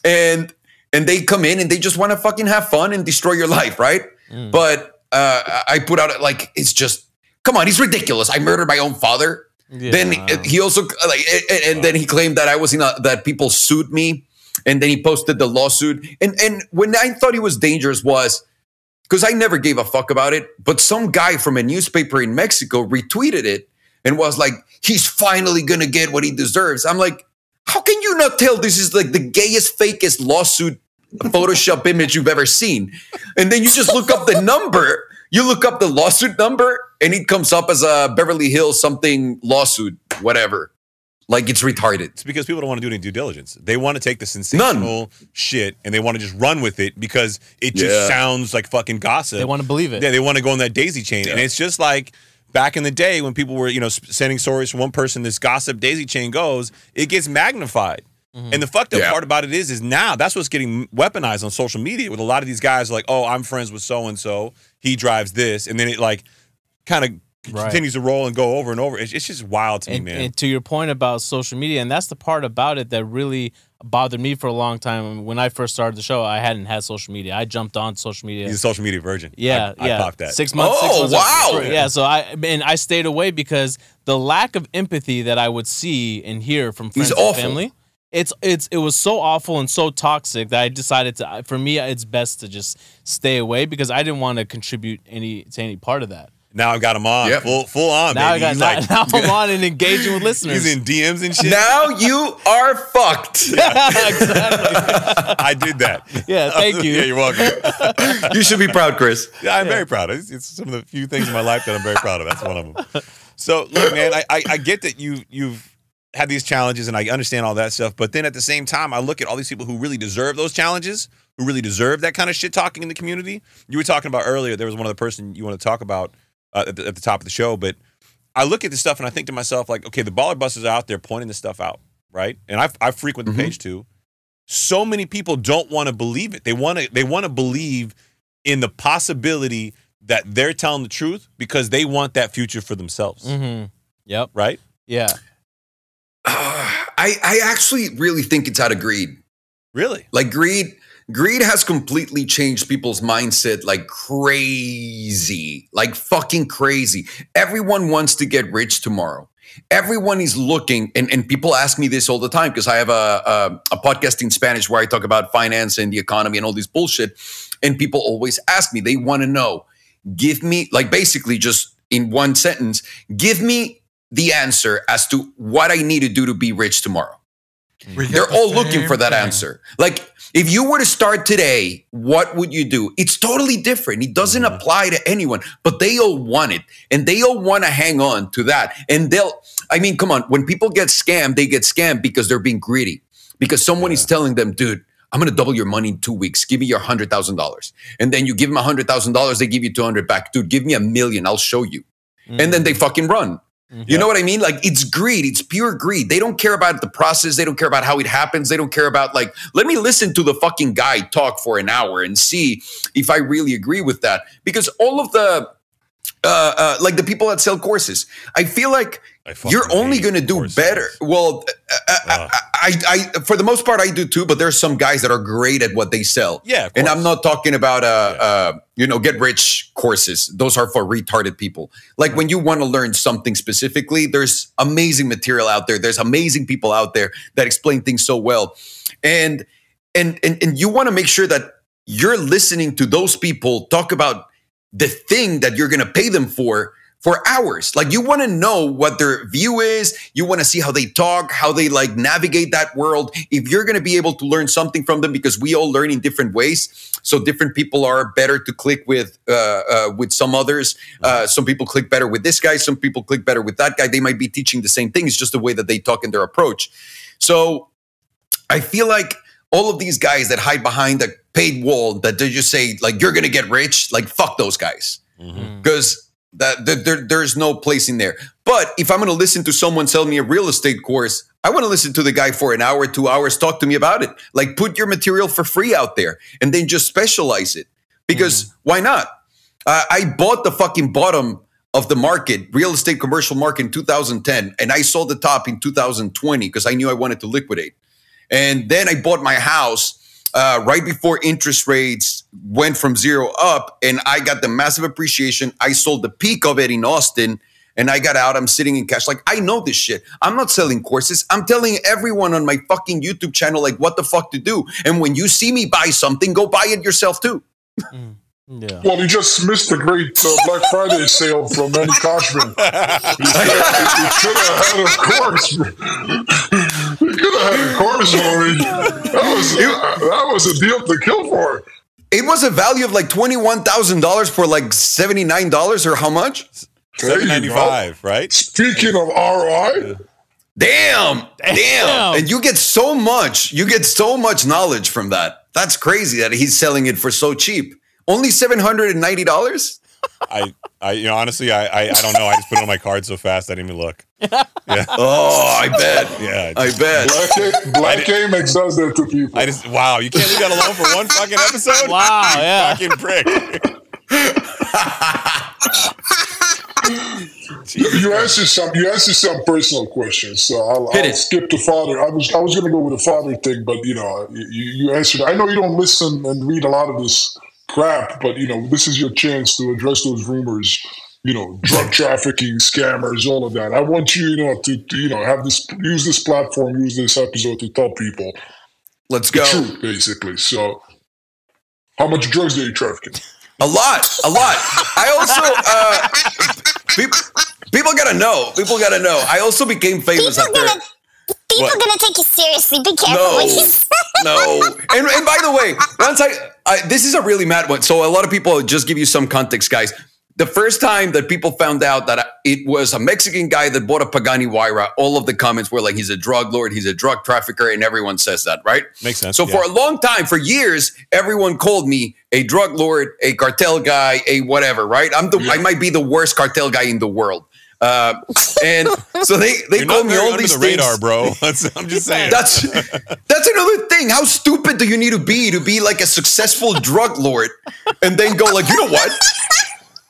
and and they come in and they just want to fucking have fun and destroy your life, right? Mm. But uh, I put out like it's just come on, he's ridiculous. I murdered my own father. Yeah. Then he also like, and, then he claimed that I was in a, that people sued me, and then he posted the lawsuit. And and when I thought he was dangerous was because I never gave a fuck about it, but some guy from a newspaper in Mexico retweeted it and was like, "He's finally gonna get what he deserves." I'm like, how can you not tell this is like the gayest, fakest lawsuit Photoshop image you've ever seen? And then you just look up the number. You look up the lawsuit number, and it comes up as a Beverly Hills something lawsuit, whatever. Like it's retarded. It's because people don't want to do any due diligence. They want to take the sensational shit and they want to just run with it because it just Yeah. sounds like fucking gossip. they want to believe it. Yeah, they want to go on that daisy chain, and it's just like back in the day when people were, you know, sending stories from one person. This gossip daisy chain goes, it gets magnified. Mm-hmm. And the fucked up Yeah. part about it is, is now that's what's getting weaponized on social media. With a lot of these guys, like, oh, I'm friends with so and so. He drives this, and then it like kind of Right. continues to roll and go over and over. It's, it's just wild to and, me, man. and to your point about social media, and that's the part about it that really bothered me for a long time. When I first started the show, I hadn't had social media. I jumped on social media. He's a social media virgin. Yeah, I, yeah. I popped that. Six months. six Oh, months wow. after- Yeah, so I and I stayed away because the lack of empathy that I would see and hear from friends He's and awful. family. It's it's it was so awful and so toxic that I decided to. For me, it's best to just stay away because I didn't want to contribute any to any part of that. Now I've got him on Yep. full full on. Now I got He's now, like, now I'm on and engaging with listeners. he's in DMs and shit. Now you are fucked. exactly. I did that. Yeah, thank you. yeah, you're welcome. you should be proud, Chris. Yeah, I'm very proud. It's, it's some of the few things in my life that I'm very proud of. That's one of them. So, look, man, I, I, I get that you you've had these challenges, and I understand all that stuff. But then at the same time, I look at all these people who really deserve those challenges, who really deserve that kind of shit talking in the community. You were talking about earlier. There was one other person you want to talk about uh, at, the, at the top of the show, but I look at this stuff and I think to myself, like, okay, the baller busters are out there pointing this stuff out, right? And I I frequent the Mhm. page too. So many people don't want to believe it. They want to they want to believe in the possibility that they're telling the truth because they want that future for themselves, hmm Yep. right? Yeah. I, I actually really think it's out of greed. Really? Like greed, greed has completely changed people's mindset like crazy, like fucking crazy. Everyone wants to get rich tomorrow. Everyone is looking, and, and people ask me this all the time because I have a, a, a podcast in Spanish where I talk about finance and the economy and all this bullshit. And people always ask me, they want to know, give me, like basically just in one sentence, give me the answer as to what I need to do to be rich tomorrow. We They're the all looking for that thing. answer. Like, if you were to start today, what would you do? It's totally different. It doesn't Mm-hmm. apply to anyone, but they all want it and they all want to hang on to that. And they'll, I mean, come on, when people get scammed, they get scammed because they're being greedy, because someone is telling them, dude, I'm going to double your money in two weeks. Give me your hundred thousand dollars, and then you give them a hundred thousand dollars. They give you two hundred back, dude. Give me a million. I'll show you. And then they fucking run. Mm-hmm. You know what I mean? Like it's greed. It's pure greed. They don't care about the process. They don't care about how it happens. They don't care about like, let me listen to the fucking guy talk for an hour and see if I really agree with that. Because all of the uh, uh like the people that sell courses, I feel like I you're only going to do courses. better. Well, uh, Ugh. I, I, for the most part, I do too. But there's some guys that are great at what they sell. Yeah, and. I'm not talking about uh, uh, you know, get rich courses. Those are for retarded people. Like when you want to learn something specifically, there's amazing material out there. There's amazing people out there that explain things so well, and and and and you want to make sure that you're listening to those people talk about the thing that you're going to pay them for for hours. Like you want to know what their view is. You want to see how they talk, how they like navigate that world. If you're going to be able to learn something from them, because we all learn in different ways. So different people are better to click with uh, uh, with some others. Uh, some people click better with this guy. Some people click better with that guy. They might be teaching the same thing. It's just the way that they talk and their approach. So I feel like all of these guys that hide behind a paid wall that they just say like you're gonna get rich, like fuck those guys because that, that there, there's no place in there. But if I'm gonna listen to someone sell me a real estate course, I want to listen to the guy for an hour, two hours, talk to me about it. Like put your material for free out there and then just specialize it because why not? Uh, I bought the fucking bottom of the market, real estate commercial market in 2010, and I sold the top in 2020 because I knew I wanted to liquidate. And then I bought my house uh, right before interest rates went from zero up, and I got the massive appreciation. I sold the peak of it in Austin, and I got out. I'm sitting in cash. Like I know this shit. I'm not selling courses. I'm telling everyone on my fucking YouTube channel like what the fuck to do. And when you see me buy something, go buy it yourself too. Yeah. Well, you just missed the great uh, Black Friday sale from Manny Khoshbin. You should have had a course. You have had a course for me. That was, that was a deal to kill for. It was a value of like twenty one thousand dollars for like seventy nine dollars or how much? There you Seven ninety five, right? Speaking of ROI, Damn, damn, And you get so much, you get so much knowledge from that. That's crazy that he's selling it for so cheap. Only seven hundred and ninety dollars. I, I, you know, honestly, I, I, I don't know. I just put it on my card so fast I didn't even look. Yeah, Oh, I bet. yeah. I bet. Black, A- Black Amex does that to people. I just wow, you can't leave that alone for one fucking episode. Wow, You yeah. fucking prick. You answered some. You answered some personal questions, so I'll, Hit I'll it. skip the father. I was I was going to go with the father thing, but you know, you, you answered. I know you don't listen and read a lot of this crap, but you know, this is your chance to address those rumors. You know, drug trafficking, scammers, all of that. I want you, you know, to, to you know have this use this platform, use this episode to tell people Let's the go. truth, basically. So, how much drugs are you trafficking? A lot, a lot. I also, uh, people, people gotta know. People gotta know. I also became famous People after. gonna people What? gonna take you seriously. Be careful No, what you say. no. And, and by the way, once I, I, this is a really mad one. So a lot of people just give you some context, guys. The first time that people found out that it was a Mexican guy that bought a Pagani Huayra, all of the comments were like, "He's a drug lord, he's a drug trafficker," and everyone says that, right? Makes sense, So yeah. for a long time, for years, everyone called me a drug lord, a cartel guy, a whatever, right? I'm the, I might be the worst cartel guy in the world. Uh, and so they they You're called not me all these the things. radar, bro. That's, I'm just saying. That's that's another thing. How stupid do you need to be to be like a successful drug lord and then go like, you know what?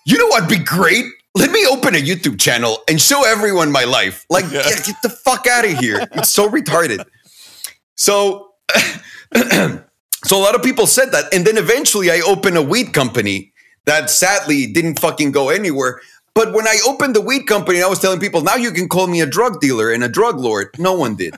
You know what'd be great? Let me open a YouTube channel and show everyone my life. Like, Yeah. get, get the fuck out of here. It's so retarded. So, so a lot of people said that, and then eventually I opened a weed company that sadly didn't fucking go anywhere. But when I opened the weed company, I was telling people, now you can call me a drug dealer and a drug lord. No one did.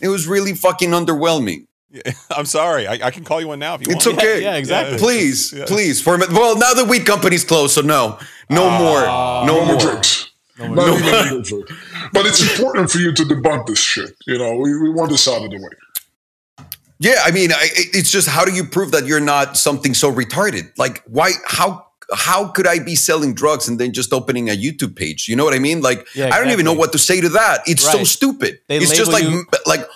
It was really fucking underwhelming. I'm sorry. I, I can call you one now if you It's want. okay. yeah, exactly. Please, Yeah. please. For well, now the weed company's closed, so no, no ah. more, no No more more. drugs. Not even legal drugs. but it's important for you to debunk this shit. You know, we, we want this out of the way. Yeah, I mean, I, it's just how do you prove that you're not something so retarded? Like, why? How? How could I be selling drugs and then just opening a YouTube page? You know what I mean? Like, Yeah, I don't even know what to say to that. It's so stupid. They it's just like, you- like,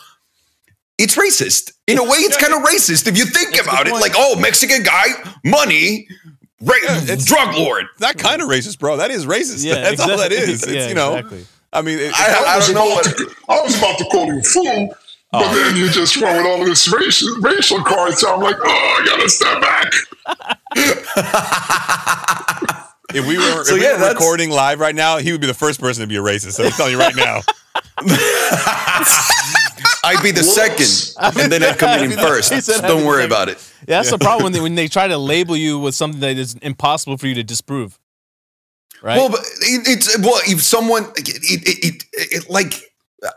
it's racist in a way. It's kind of racist if you think That's about it. Like, oh, Mexican guy, money, ra- it's- drug lord. That kind of racist, bro. That is racist. Yeah, That's all that is. It's, Yeah, you know, exactly. I mean, it, I- it- I was don't know about what- to- I was about to call you a fool, but Oh. then you just throw in all this racial, racial cards. So I'm like, oh, I gotta step back. if we were, So, if we yeah, were recording live right now, he would be the first person to be a racist. So I'm telling you right now. I'd be the Whoops. second, and then I'd come in first. Said don't worry about it. Yeah, that's the problem when they, when they try to label you with something that is impossible for you to disprove. Right? Well, but it, it's well, if someone it, it, it, it, like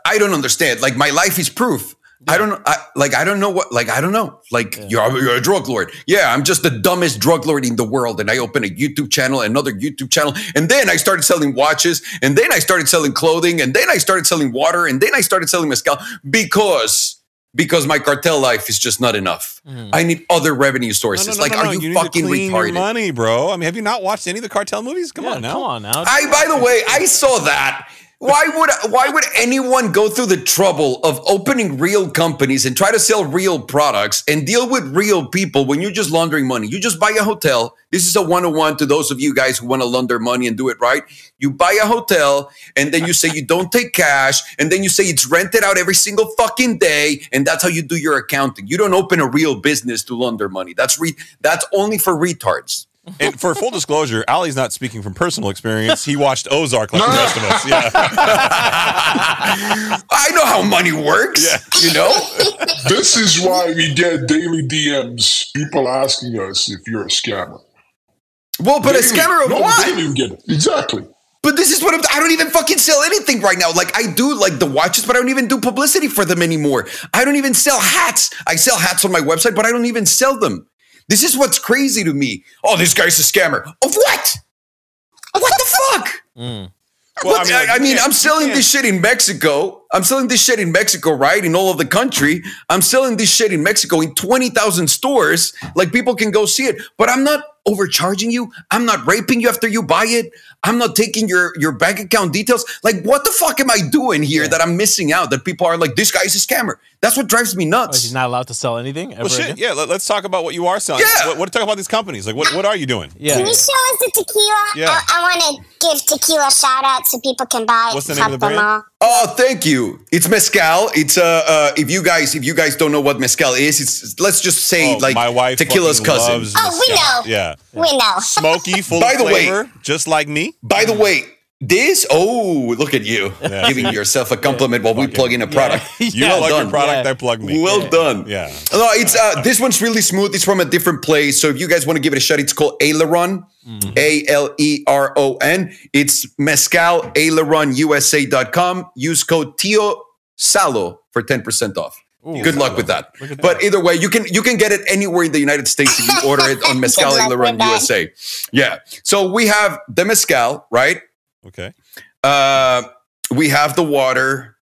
I don't understand. Like my life is proof. I don't know. I, like. I don't know what. Like I don't know. Like you're, you're a drug lord. Yeah, I'm just the dumbest drug lord in the world. And I opened a YouTube channel, another YouTube channel, and then I started selling watches, and then I started selling clothing, and then I started selling water, and then I started selling mezcal because because my cartel life is just not enough. Mm. I need other revenue sources. no, no, like, no, are no. you, to fucking retarded? money, bro. I mean, have you not watched any of the cartel movies? Come Yeah, on now. Come on now. I, by the way, I saw that. Why would why would anyone go through the trouble of opening real companies and try to sell real products and deal with real people when you're just laundering money? You just buy a hotel. This is a one-on-one to those of you guys who want to launder money and do it right. You buy a hotel and then you say you don't take cash and then you say it's rented out every single fucking day and that's how you do your accounting. You don't open a real business to launder money. That's re- that's only for retards. And for full disclosure, Ali's not speaking from personal experience. He watched Ozark like the rest of us. Yeah. I know how money works, Yeah. you know? This is why we get daily DMs, people asking us if you're a scammer. Well, but a Daily. scammer of no, what? Daily we get it. Exactly. But this is what I'm, I don't even fucking sell anything right now. Like I do like the watches, but I don't even do publicity for them anymore. I don't even sell hats. I sell hats on my website, but I don't even sell them. This is what's crazy to me. Oh, this guy's a scammer. Of what? What the fuck? Mm. Well, What- I mean, I, I you mean, can't- I'm selling can't- this shit in Mexico. I'm selling this shit in Mexico, right? In all of the country. I'm selling this shit in Mexico in 20,000 stores. Like people can go see it, but I'm not overcharging you. I'm not raping you after you buy it. I'm not taking your, your bank account details. Like, what the fuck am I doing here that I'm missing out? That people are like, this guy's a scammer. That's what drives me Oh, nuts. he's not allowed to sell anything ever Well, shit. again? Yeah. Let, us talk about what you are selling. Yeah. What, what talk about these companies? Like, what, what are you doing? Yeah. Can you show us the tequila? Yeah. I, I want to give tequila shout out so people can buy it. What's the name of the brand? all. Oh, thank you. It's mezcal. It's uh, uh if you guys if you guys don't know what mezcal is, it's let's just say Oh, like my wife tequila's cousin. loves Oh, we know. Yeah. We know. Smoky, full By of the way- flavor, just like me. By the way, this oh look at you Yeah, giving yourself a compliment while we Fucking- plug in a product. You Yeah. plug done. your product, Yeah. I plug me. Well done. Yeah. No, it's uh this one's really smooth. It's from a different place. So if you guys want to give it a shot, it's called Alerón. A L E R O N. It's mezcal aleronusa.com. Use code Tio Salo for 10% off. Ooh, Good luck with that. Look at But either way, you can you can get it anywhere in the United States if you order it on Mezcal Good luck Alerón with that. USA. Yeah. So we have the mezcal, right? Okay. Uh, we have the water.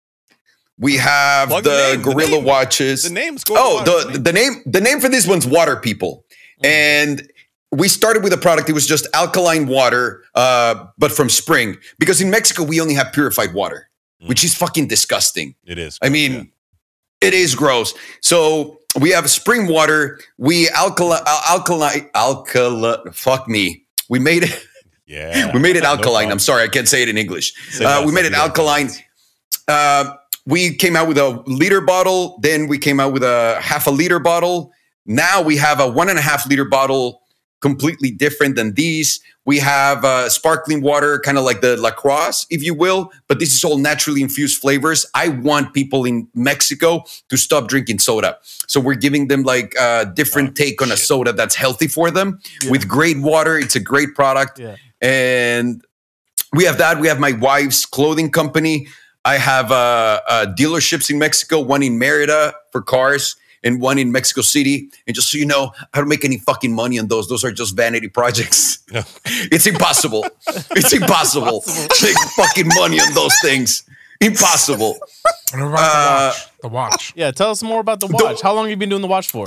We have Plug the the, name, the gorilla name. watches. The name's going Oh, on. the the name the name for this one's Water People, and we started with a product. It was just alkaline water, uh, but from spring. Because in Mexico we only have purified water, which is fucking disgusting. It is. I mean, it is gross. So we have spring water. We alkali alkaline alkali. Fuck me. We made it. yeah. We made it alkaline. problem. I'm sorry, I can't say it in English. Uh, we made it alkaline. Uh, we came out with a liter bottle. Then we came out with a half a liter bottle. Now we have a one and a half liter bottle, completely different than these. We have uh, sparkling water, kind of like the La Croix, if you will, but this is all naturally infused flavors. I want people in Mexico to stop drinking soda. So we're giving them like a different Oh, take on a soda that's healthy for them with great water. It's a great product Yeah. and we have that. We have my wife's clothing company. I have uh, uh, dealerships in Mexico, one in Merida for cars and one in Mexico City. And just so you know, I don't make any fucking money on those. Those are just vanity projects. No. It's impossible. it's impossible to make fucking money on those things. Impossible. What about Uh, the watch? The watch. Yeah, tell us more about the watch. How long have you been doing the watch for?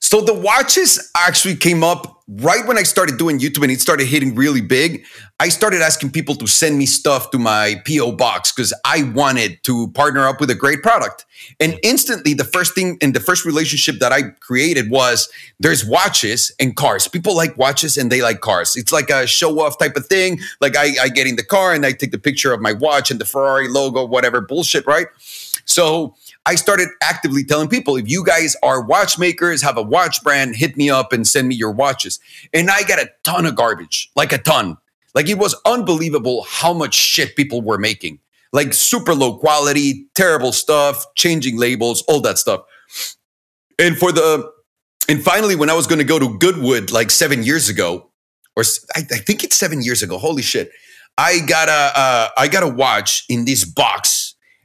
So the watches actually came up right when I started doing YouTube and it started hitting really big. I started asking people to send me stuff to my PO box because I wanted to partner up with a great product. And instantly, the first thing and the first relationship that I created was there's watches and cars. People like watches and they like cars. It's like a show off type of thing. Like I, I get in the car and I take the picture of my watch and the Ferrari logo, whatever bullshit, right? So I started actively telling people if you guys are watchmakers, have a watch brand, hit me up and send me your watches. And I got a ton of garbage, like a ton. Like it was unbelievable how much shit people were making. Like super low quality, terrible stuff, changing labels, all that stuff. And for the, and finally, when I was going to go to Goodwood like seven years ago, or I think it's seven years ago, holy shit, I got a, uh, I got a watch in this box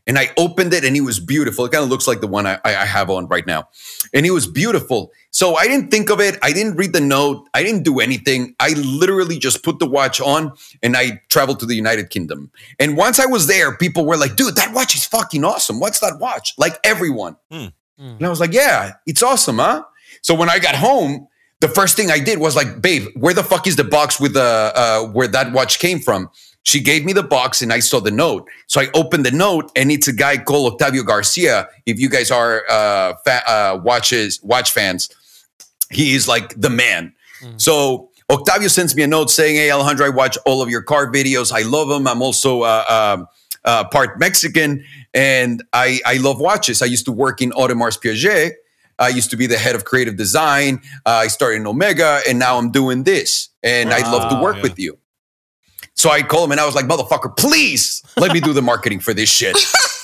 and I opened it and it was beautiful. It kind of looks like the one I, I have on right now. And it was beautiful. So I didn't think of it. I didn't read the note. I didn't do anything. I literally just put the watch on and I traveled to the United Kingdom. And once I was there, people were like, dude, that watch is fucking awesome. What's that watch? Like everyone. Hmm. And I was like, yeah, it's awesome, huh? So when I got home, the first thing I did was like, babe, where the fuck is the box with the uh, where that watch came from? She gave me the box and I saw the note. So I opened the note and it's a guy called Octavio Garcia. If you guys are uh, fa- uh, watches watch fans, he is like the man. So Octavio sends me a note saying, "Hey Alejandro, I watch all of your car videos. I love them. I'm also uh, um, uh, part Mexican, and I I love watches. I used to work in Audemars Piguet. I used to be the head of creative design. Uh, I started in Omega, and now I'm doing this. And I'd love to work yeah. with you." So I call him and I was like, "Motherfucker, please let me do the marketing for this shit,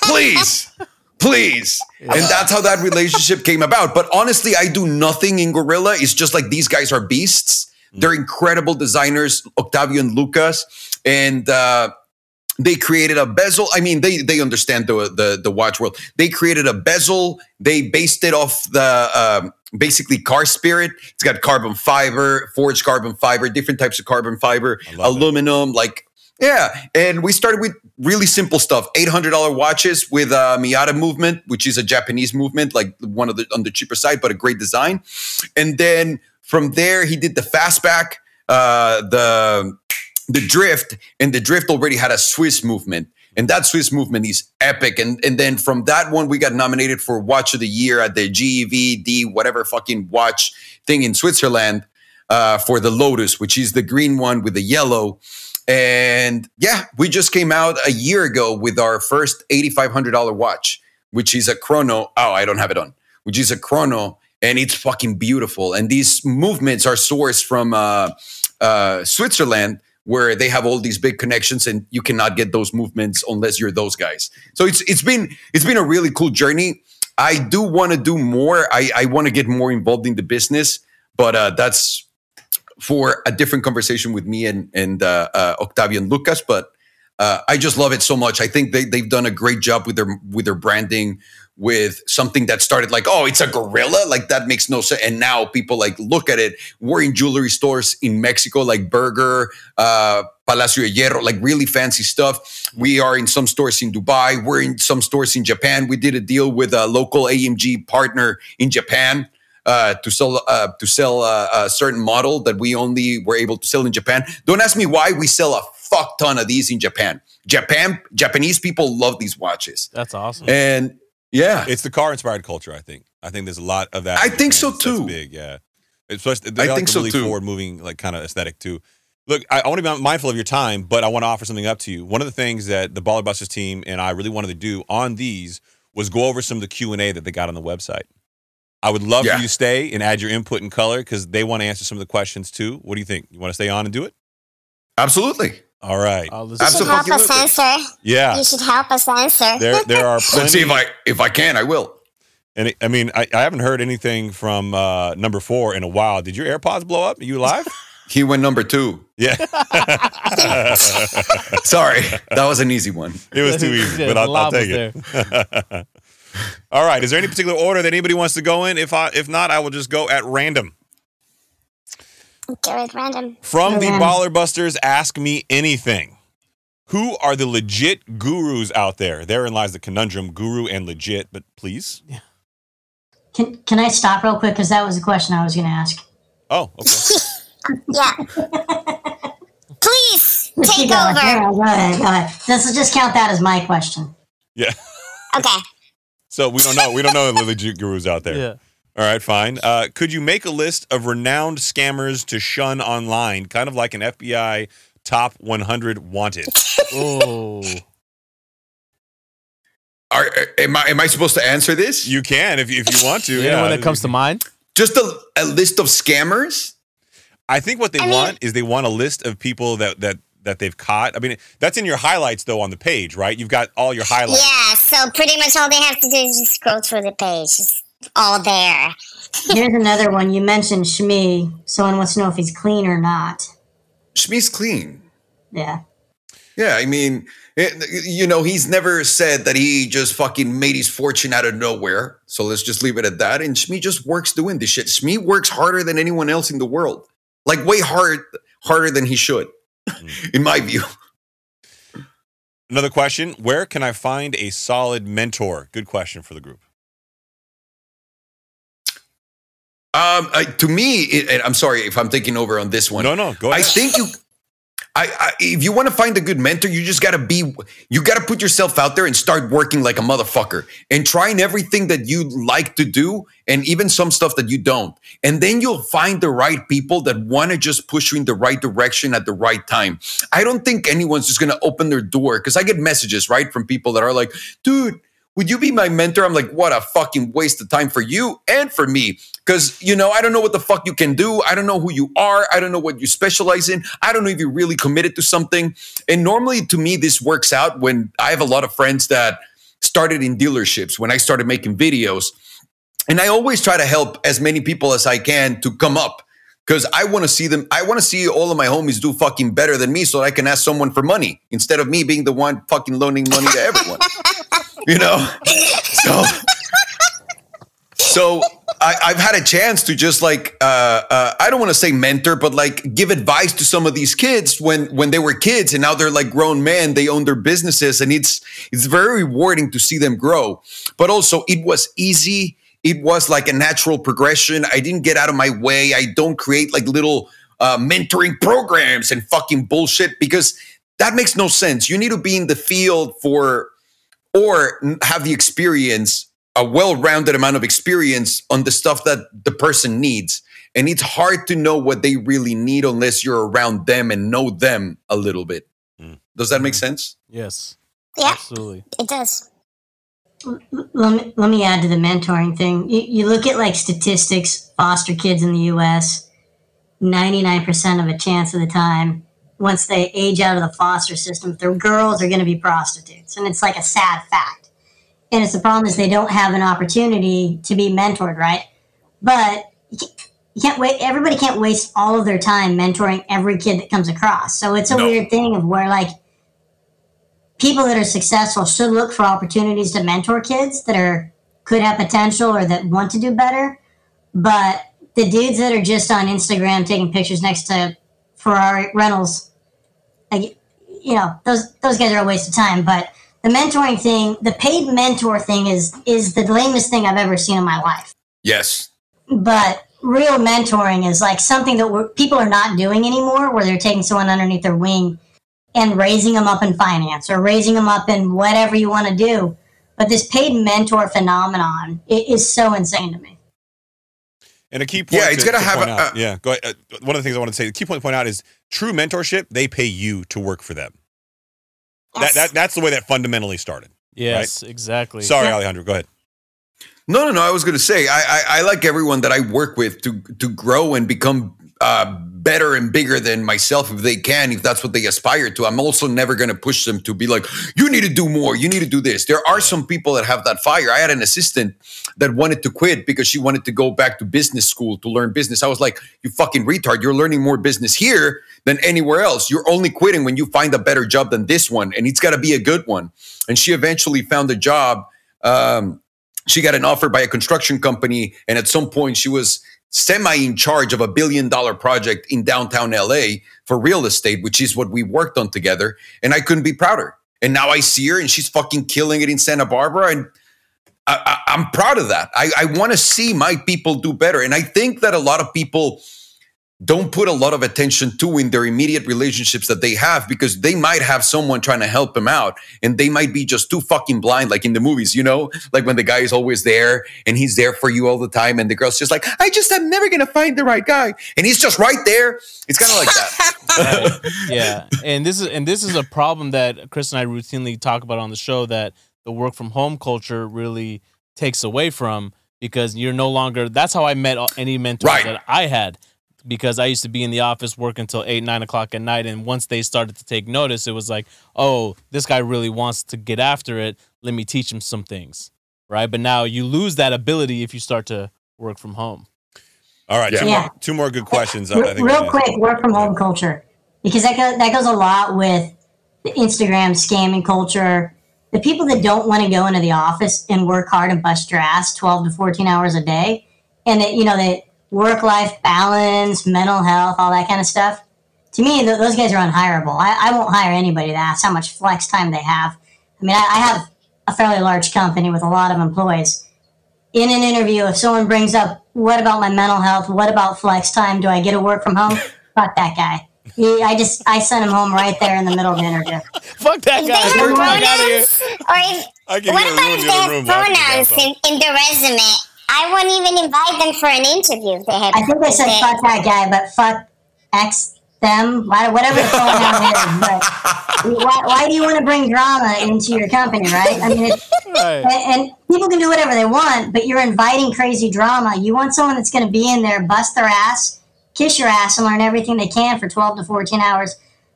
please." Please. And that's how that relationship came about. But honestly, I do nothing in Gorilla. It's just like these guys are beasts. They're incredible designers, Octavio and Lucas. And uh, they created a bezel. I mean, they they understand the the the watch world. They created a bezel. They based it off the um, basically car spirit. It's got carbon fiber, forged carbon fiber, different types of carbon fiber, love it. aluminum, like yeah. And we started with really simple stuff: eight hundred dollar watches with uh, Miyota movement, which is a Japanese movement, like one of the on the cheaper side, but a great design. And then from there, he did the fastback, uh, the the drift, and the drift already had a Swiss movement. And that Swiss movement is epic. And and then from that one, we got nominated for Watch of the Year at the GEVD, whatever fucking watch thing in Switzerland, uh, for the Lotus, which is the green one with the yellow. And yeah, we just came out a year ago with our first $8,500 watch, which is a chrono. Oh, I don't have it on, which is a chrono. And it's fucking beautiful. And these movements are sourced from uh, uh, Switzerland, where they have all these big connections, and you cannot get those movements unless you're those guys. So it's it's been it's been a really cool journey. I do want to do more. I, I want to get more involved in the business, but uh, that's for a different conversation with me and and uh, uh, Octavio and Lucas. But uh, I just love it so much. I think they they've done a great job with their with their branding, with something that started like, oh, it's a gorilla, like that makes no sense. And now people like look at it. We're in jewelry stores in Mexico, like Berger, uh, Palacio de Hierro, like really fancy stuff. We are in some stores in Dubai. We're in some stores in Japan. We did a deal with a local AMG partner in Japan uh, to sell uh, to sell uh, a certain model that we only were able to sell in Japan. Don't ask me why we sell a fuck ton of these in Japan. Japan Japanese people love these watches, That's awesome. and yeah, It's the car inspired culture, I think. I think there's a lot of that. I think so, Japan that's- that's too. big, yeah. Especially, I like think the so, really too. forward moving, like kind of aesthetic too. Look, I, I want to be mindful of your time, but I want to offer something up to you. One of the things that the Baller Busters team and I really wanted to do on these was go over some of the Q and A that they got on the website. I would love Yeah. for you to stay and add your input and color because they want to answer some of the questions too. What do you think? You want to stay on and do it? absolutely. All right. I'll listen. You should help us Absolutely. answer. Yeah. You should help us answer. There, there are. Let's see if I if I can, I will. And it, I mean, I, I haven't heard anything from uh, number four in a while. Did your AirPods blow up? Are you live? He went number two. yeah. Sorry, that was an easy one. it was too easy, but I'll, I'll take it. All right. Is there any particular order that anybody wants to go in? If I, if not, I will just go at random. Go with random. From the Okay. Baller Busters, ask me anything. Who are the legit gurus out there? Therein lies the conundrum guru and legit, but please. Can can I stop real quick because that was a question I was going to ask. Oh, okay. Yeah. Please take Keep going. over. Yeah, Go ahead, go ahead. Let's just count that as my question. Yeah. Okay. So we don't know. We don't know the legit gurus out there. Yeah. All right, fine. Uh, could you make a list of renowned scammers to shun online, kind of like an FBI top 100 wanted? Oh. Are, am I am I supposed to answer this? You can if, if you want to. Anyone yeah. that comes to mind? Just a, a list of scammers? I think what they I mean- want is they want a list of people that that that they've caught. I mean, that's in your highlights though on the page, right? You've got all your highlights. Yeah, so pretty much all they have to do is just scroll through the page. It's all there. Here's another one. You mentioned Shmee. Someone wants to know if he's clean or not. Shmee's clean. Yeah. Yeah, I mean, it, you know, he's never said that he just fucking made his fortune out of nowhere. So let's just leave it at that. And Shmee just works doing this shit. Shmee works harder than anyone else in the world, like way hard, harder than he should, hmm. in my view. Another question: Where can I find a solid mentor? Good question for the group. Um, I, to me, it, and I'm sorry if I'm taking over on this one. No, no, go I think you. I, I if you want to find a good mentor, you just got to be you got to put yourself out there and start working like a motherfucker and trying everything that you like to do and even some stuff that you don't. And then you'll find the right people that want to just push you in the right direction at the right time. I don't think anyone's just going to open their door cuz I get messages right from people that are like, "Dude, would you be my mentor? I'm like, what a fucking waste of time for you and for me. Cause, you know, I don't know what the fuck you can do. I don't know who you are. I don't know what you specialize in. I don't know if you're really committed to something. And normally to me, this works out when I have a lot of friends that started in dealerships when I started making videos. And I always try to help as many people as I can to come up because I want to see them. I want to see all of my homies do fucking better than me so I can ask someone for money instead of me being the one fucking loaning money to everyone. you know? So, so I, I've had a chance to just like, uh, uh, I don't want to say mentor, but like give advice to some of these kids when, when they were kids and now they're like grown men, they own their businesses and it's, it's very rewarding to see them grow. But also it was easy it was like a natural progression. I didn't get out of my way. I don't create like little uh, mentoring programs and fucking bullshit because that makes no sense. You need to be in the field for or have the experience, a well-rounded amount of experience on the stuff that the person needs. And it's hard to know what they really need unless you're around them and know them a little bit. Mm. Does that make sense? Yes. Yeah, Absolutely. it does. Let me, let me add to the mentoring thing. You, you look at like statistics, foster kids in the US, 99% of a chance of the time, once they age out of the foster system, if they're girls, are going to be prostitutes. And it's like a sad fact. And it's the problem is they don't have an opportunity to be mentored, right? But you can't, wait. Everybody can't waste all of their time mentoring every kid that comes across. So it's a No. weird thing of where like people that are successful should look for opportunities to mentor kids that are could have potential or that want to do better. But the dudes that are just on Instagram taking pictures next to Ferrari rentals, like, you know, those those guys are a waste of time. But the mentoring thing, the paid mentor thing, is is the lamest thing I've ever seen in my life. Yes. But real mentoring is like something that we're, people are not doing anymore, where they're taking someone underneath their wing and raising them up in finance or raising them up in whatever you want to do. But this paid mentor phenomenon it is so insane to me. And a key point. Yeah, it's to- gotta to have a- out- a- yeah, go ahead. Uh, one of the things I want to say, the key point to point out is true mentorship. They pay you to work for them. Yes. That, that that's the way that fundamentally started. Yes, exactly. Sorry, Alejandro. Go ahead. No, no, no. I was going to say I, I I like everyone that I work with to to grow and become uh, better and bigger than myself if they can, if that's what they aspire to. I'm also never going to push them to be like, you need to do more, you need to do this. There are some people that have that fire. I had an assistant that wanted to quit because she wanted to go back to business school to learn business. I was like, you fucking retard, you're learning more business here than anywhere else. You're only quitting when you find a better job than this one, and it's got to be a good one. And she eventually found a job. Um, she got an offer by a construction company and at some point she was semi in charge of a billion dollar project in downtown LA for real estate, which is what we worked on together. And I couldn't be prouder. And now I see her and she's fucking killing it in Santa Barbara. And I, I'm proud of that. I, I want to see my people do better. And I think that a lot of people don't put a lot of attention to in their immediate relationships that they have because they might have someone trying to help them out and they might be just too fucking blind like in the movies you know? Like when the guy is always there and he's there for you all the time and the girl's just like i just am never gonna find the right guy. And he's just right there. It's kind of like that. Right. yeah. And this is and this is a problem that chris and i routinely talk about on the show that the work from home culture really takes away from because you're no longer that's how i met any mentors Right. that i had because i used to be in the office working until 8 9 o'clock at night and once they started to take notice it was like oh this guy really wants to get after it let me teach him some things right but now you lose that ability if you start to work from home All right, Yeah. two, Yeah. more, two more good questions. I Real, think real quick, work from home culture, because that goes, that goes a lot with the Instagram scamming culture. The people that don't want to go into the office and work hard and bust your ass twelve to fourteen hours a day, and that you know that work life balance, mental health, all that kind of stuff. To me, th- those guys are unhireable. I, I won't hire anybody that asks how much flex time they have. I mean, I, I have a fairly large company with a lot of employees in an interview, if someone brings up, what about my mental health? What about flex time? Do I get to work from home? Fuck that guy. He, I just, I sent him home right there in the middle of the interview. fuck that If guy they have the out of here pronouns, or if, I what about if they have room pronouns in, in the resume? I wouldn't even invite them for an interview if they have. I think I said if fuck that guy, but fuck X them, why- whatever the pronoun is. But why, why do you want to bring drama into your company, right? I mean, it's, right. and, and people can do whatever they want, but you're inviting crazy drama. You want someone that's going to be in there, bust their ass, kiss your ass, and learn everything they can for 12 to 14 hours.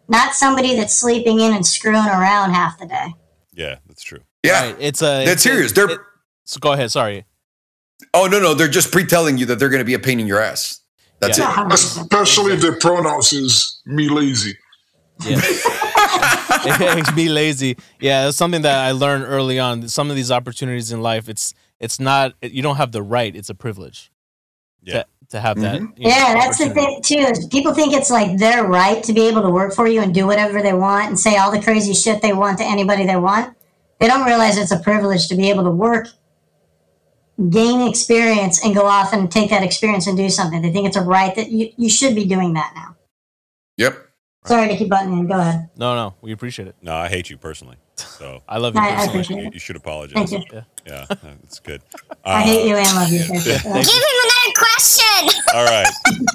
Not somebody that's sleeping in and screwing around half the day. Yeah, that's true. yeah Right. It's a. that's it's a- serious they're it- so go ahead. Sorry. Oh no no they're just pre-telling you that they're going to be a pain in your ass that's Yeah. it Especially if their pronouns is me lazy. Yeah. it makes me lazy. Yeah, that's something that I learned early on. Some of these opportunities in life, it's it's not you don't have the right; it's a privilege. Yeah. To, to have that. Mhm. you know, Yeah, that's the thing too. Is people think it's like their right to be able to work for you and do whatever they want and say all the crazy shit they want to anybody they want. They don't realize it's a privilege to be able to work, gain experience, and go off and take that experience and do something. They think it's a right that you, you should be doing that now. yep Sorry to keep butting in. Go ahead. No, no, we appreciate it. No, I hate you personally. So I love you. I- I appreciate you, it. you should apologize. Thank you. Yeah, that's good. I Uh, hate you and love you. Thank you. Give him another question. All right.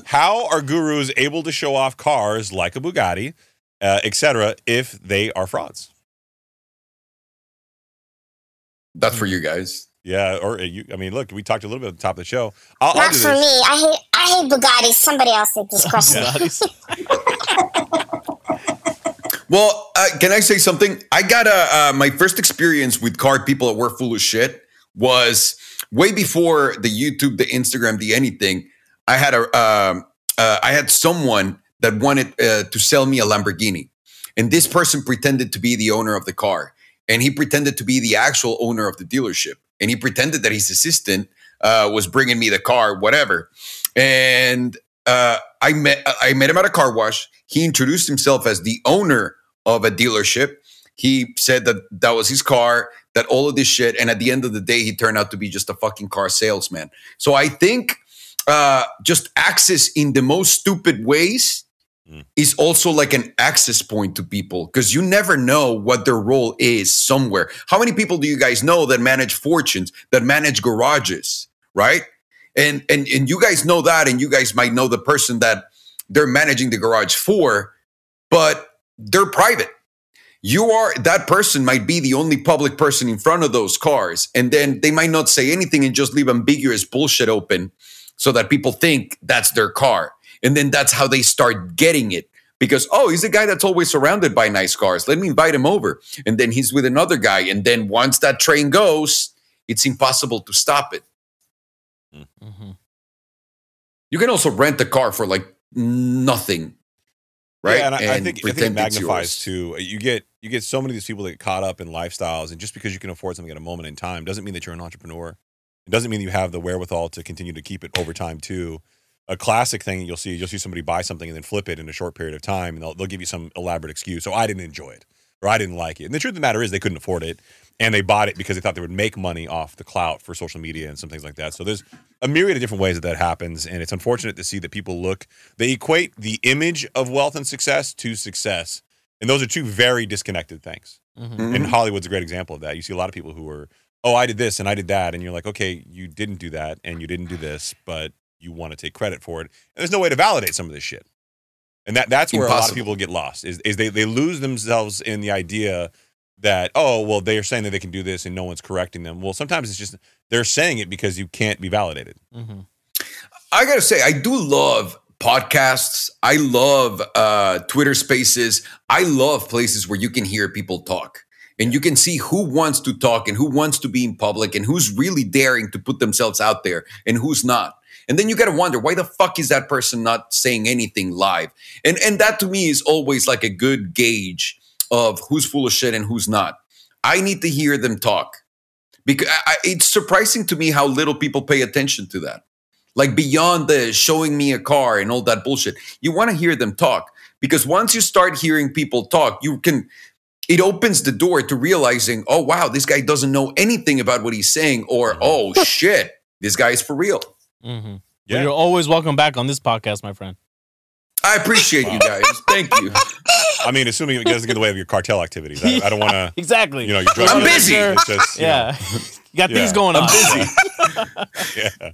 How are gurus able to show off cars like a Bugatti, uh, etc., if they are frauds? that's for you guys Yeah, or uh, you. I mean, look, we talked a little bit at the top of the show. I'll, I'll Not for this. me. I hate I hate Bugatti. Somebody else take this question. Well, uh, can I say something? I got a uh, my first experience with car people that were full of shit was way before the YouTube, the Instagram, the anything. I had a um, uh, I had someone that wanted uh, to sell me a Lamborghini, and this person pretended to be the owner of the car, and he pretended to be the actual owner of the dealership, and he pretended that his assistant uh, was bringing me the car, whatever, and uh, I met I met him at a car wash. He introduced himself as the owner of a dealership. He said that that was his car, that all of this shit, and at the end of the day, he turned out to be just a fucking car salesman. So I think uh, just access in the most stupid ways Mm. is also like an access point to people because you never know what their role is somewhere. How many people do you guys know that manage fortunes, that manage garages, right? And and and you guys know that, and you guys might know the person that they're managing the garage for, but they're private. You are that person might be the only public person in front of those cars, and then they might not say anything and just leave ambiguous bullshit open so that people think that's their car. And then that's how they start getting it. Because, oh, he's a guy that's always surrounded by nice cars. Let me invite him over. And then he's with another guy. And then once that train goes, it's impossible to stop it. Mhm. You can also rent a car for like nothing. Right. Yeah, and I, I think I think it magnifies too. You get you get so many of these people that get caught up in lifestyles, and just because you can afford something at a moment in time doesn't mean that you're an entrepreneur. It doesn't mean you have the wherewithal to continue to keep it over time too. A classic thing you'll see, you'll see somebody buy something and then flip it in a short period of time, and they'll, they'll give you some elaborate excuse. So I didn't enjoy it, or I didn't like it. And the truth of the matter is, they couldn't afford it, and they bought it because they thought they would make money off the clout for social media and some things like that. So there's a myriad of different ways that that happens, and it's unfortunate to see that people look they equate the image of wealth and success to success, and those are two very disconnected things. Mhm. And Hollywood's a great example of that. You see a lot of people who are, oh, I did this and I did that, and you're like, okay, you didn't do that and you didn't do this, but you want to take credit for it. And there's no way to validate some of this shit. And that that's where a lot of people get lost is, is they, they lose themselves in the idea that, oh, well, they're saying that they can do this and no one's correcting them. Well, sometimes it's just they're saying it because you can't be validated. Mhm. I gotta say, I do love podcasts. I love uh, Twitter Spaces. I love places where you can hear people talk and you can see who wants to talk and who wants to be in public and who's really daring to put themselves out there and who's not. And then you gotta wonder why the fuck is that person not saying anything live? And and that to me is always like a good gauge of who's full of shit and who's not. I need to hear them talk because I, I- it's surprising to me how little people pay attention to that like beyond the showing me a car and all that bullshit. You want to hear them talk because once you start hearing people talk, you can it opens the door to realizing, oh wow, this guy doesn't know anything about what he's saying, or mm-hmm. oh shit, this guy is for real. Mhm. Yeah. Well, you're always welcome back on this podcast, my friend. I appreciate you guys. Thank you. I mean, assuming it doesn't get in the way of your cartel activities. I, I don't want to, Exactly. you know, you're drug I'm busy. It's just, you know, yeah. you got things Yeah. going on. I'm busy. yeah.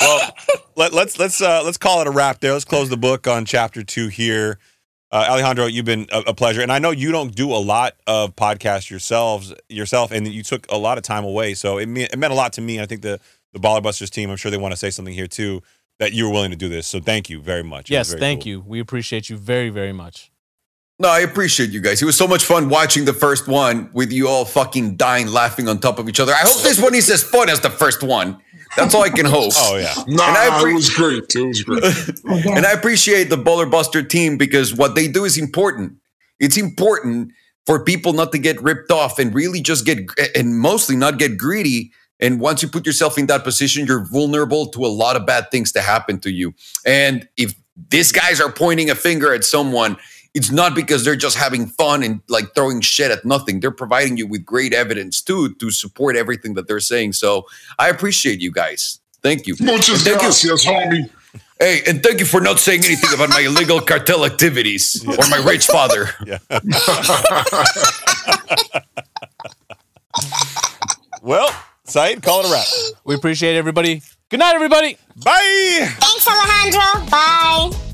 Well, let, let's let's uh, let's call it a wrap there. Let's close the book on chapter two here. Uh, Alejandro, you've been a, a pleasure, and I know you don't do a lot of podcasts yourselves yourself, and you took a lot of time away, so it, me- it meant a lot to me. I think the the Baller Busters team, I'm sure they want to say something here too, that you were willing to do this. So thank you very much. It yes, very thank cool. you. We appreciate you very, very much. No, I appreciate you guys. It was so much fun watching the first one with you all fucking dying laughing on top of each other. I hope this one is as fun as the first one. That's all I can hope. Oh yeah, Nah, And I appre- it was great. It was great. And I appreciate the Baller Buster team because what they do is important. It's important for people not to get ripped off and really just get, and mostly not get greedy. And once you put yourself in that position, you're vulnerable to a lot of bad things to happen to you. And if these guys are pointing a finger at someone, it's not because they're just having fun and like throwing shit at nothing. They're providing you with great evidence too to support everything that they're saying. So I appreciate you guys. Thank you. Muchas And thank you. gracias, homie. Hey, and thank you for not saying anything about my illegal cartel activities or my rich father. well, Said, call it a wrap. We appreciate everybody. Good night, everybody. Bye. Thanks, Alejandro. Bye.